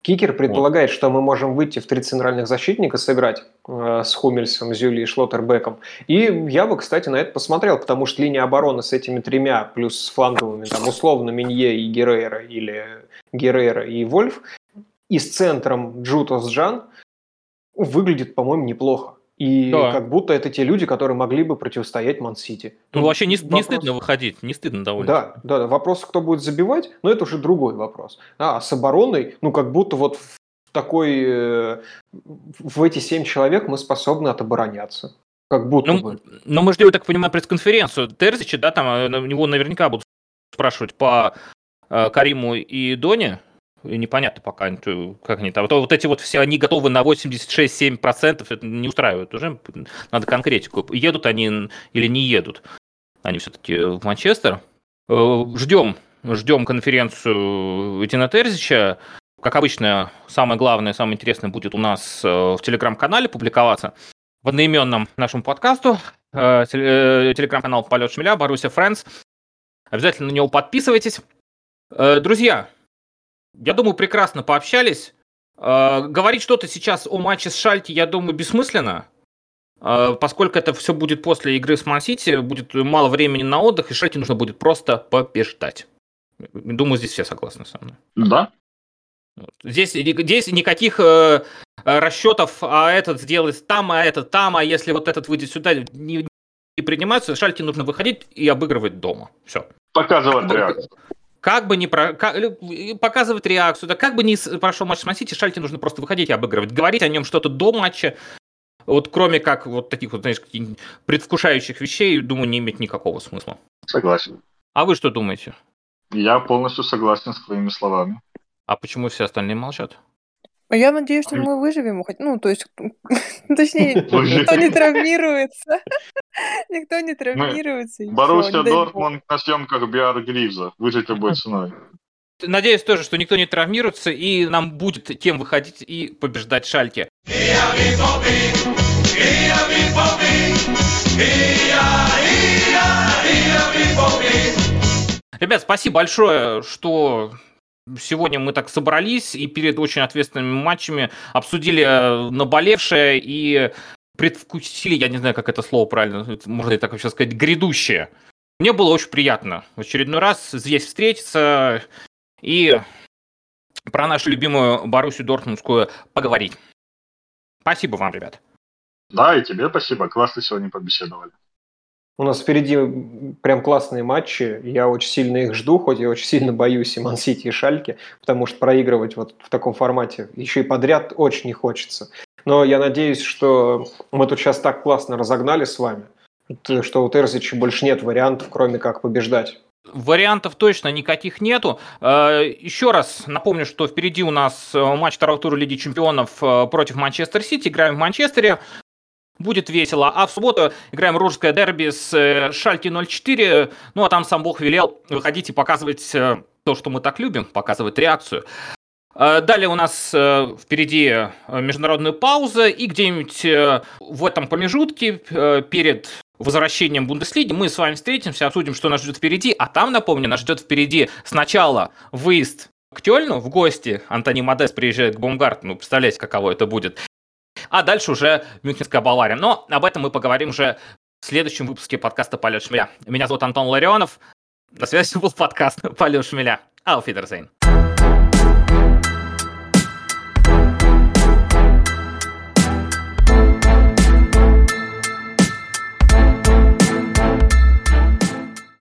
Кикер предполагает, вот. что мы можем выйти в три центральных защитника, сыграть э, с Хумельсом, Зюли и Шлоттербеком. И я бы, кстати, на это посмотрел, потому что линия обороны с этими тремя, плюс с фланговыми, там, условно, Минье и Геррера, или Геррера и Вольф, и с центром Джутос Джан выглядит, по-моему, неплохо. И да. как будто это те люди, которые могли бы противостоять Ман-Сити. Ну, вообще не, вопрос... не стыдно выходить, не стыдно довольно. Да, да, да. Вопрос, кто будет забивать, но это уже другой вопрос. А с обороной, ну, как будто вот в такой... Э, в эти семь человек мы способны отобороняться. Как будто ну, бы. Но мы ждем, так понимаю, пресс-конференцию Терзича, да, там э, у него наверняка будут спрашивать по э, Кариму и Доне непонятно пока, как они там. Вот эти вот все, они готовы на 86-7%, это не устраивает уже, надо конкретику. Едут они или не едут? Они все-таки в Манчестер. Э, ждем, ждем конференцию Этина Терзича. Как обычно, самое главное, самое интересное будет у нас э, в телеграм-канале публиковаться в одноименном нашему подкасту. Э, телеграм-канал Полет Шмеля, Боруссия Фрэнс. Обязательно на него подписывайтесь. Друзья, я думаю, прекрасно пообщались. Э, говорить что-то сейчас о матче с Шальти, я думаю, бессмысленно. Э, поскольку это все будет после игры с Ман-Сити, будет мало времени на отдых, и Шальти нужно будет просто побеждать. Думаю, здесь все согласны со мной. Да. Здесь, здесь никаких э, расчетов, а этот сделает там, а этот там, а если вот этот выйдет сюда, не, не принимаются. Шальти нужно выходить и обыгрывать дома. Все. Показывать реакцию как бы не про, как, показывать реакцию, да как бы не прошел матч с Мансити, Шальти нужно просто выходить и обыгрывать, говорить о нем что-то до матча, вот кроме как вот таких вот, знаешь, предвкушающих вещей, думаю, не имеет никакого смысла. Согласен. А вы что думаете? Я полностью согласен с твоими словами. А почему все остальные молчат? А я надеюсь, что мы выживем, ну, то есть, точнее, никто не травмируется. Никто не травмируется. Боруссия Дортмунд на съемках Биар Гривза. Выжить любой ценой. Надеюсь тоже, что никто не травмируется, и нам будет кем выходить и побеждать Шальки. Ребят, спасибо большое, что Сегодня мы так собрались и перед очень ответственными матчами обсудили э, наболевшее и предвкусили, я не знаю, как это слово правильно, можно так вообще сказать, грядущее. Мне было очень приятно в очередной раз здесь встретиться и про нашу любимую Боруссию Дортмундскую поговорить. Спасибо вам, ребят. Да, и тебе спасибо. Классно сегодня побеседовали. У нас впереди прям классные матчи. Я очень сильно их жду, хоть я очень сильно боюсь и Мансити, и Шальки, потому что проигрывать вот в таком формате еще и подряд очень не хочется. Но я надеюсь, что мы тут сейчас так классно разогнали с вами, что у Терзича больше нет вариантов, кроме как побеждать. Вариантов точно никаких нету. Э, еще раз напомню, что впереди у нас э, матч второго тура Лиги Чемпионов э, против Манчестер Сити. Играем в Манчестере. Будет весело. А в субботу играем русское дерби с Шальки 04. Ну, а там сам Бог велел выходить и показывать то, что мы так любим, показывать реакцию. Далее у нас впереди международная пауза, и где-нибудь в этом промежутке перед возвращением Бундеслиги мы с вами встретимся, обсудим, что нас ждет впереди, а там, напомню, нас ждет впереди сначала выезд к Тёльну в гости. Антони Модес приезжает к Бумгартену, представляете, каково это будет. А дальше уже Мюнхенская Бавария. Но об этом мы поговорим уже в следующем выпуске подкаста «Полет шмеля». Меня зовут Антон Ларионов. На связи был подкаст «Полет шмеля». Wiedersehen.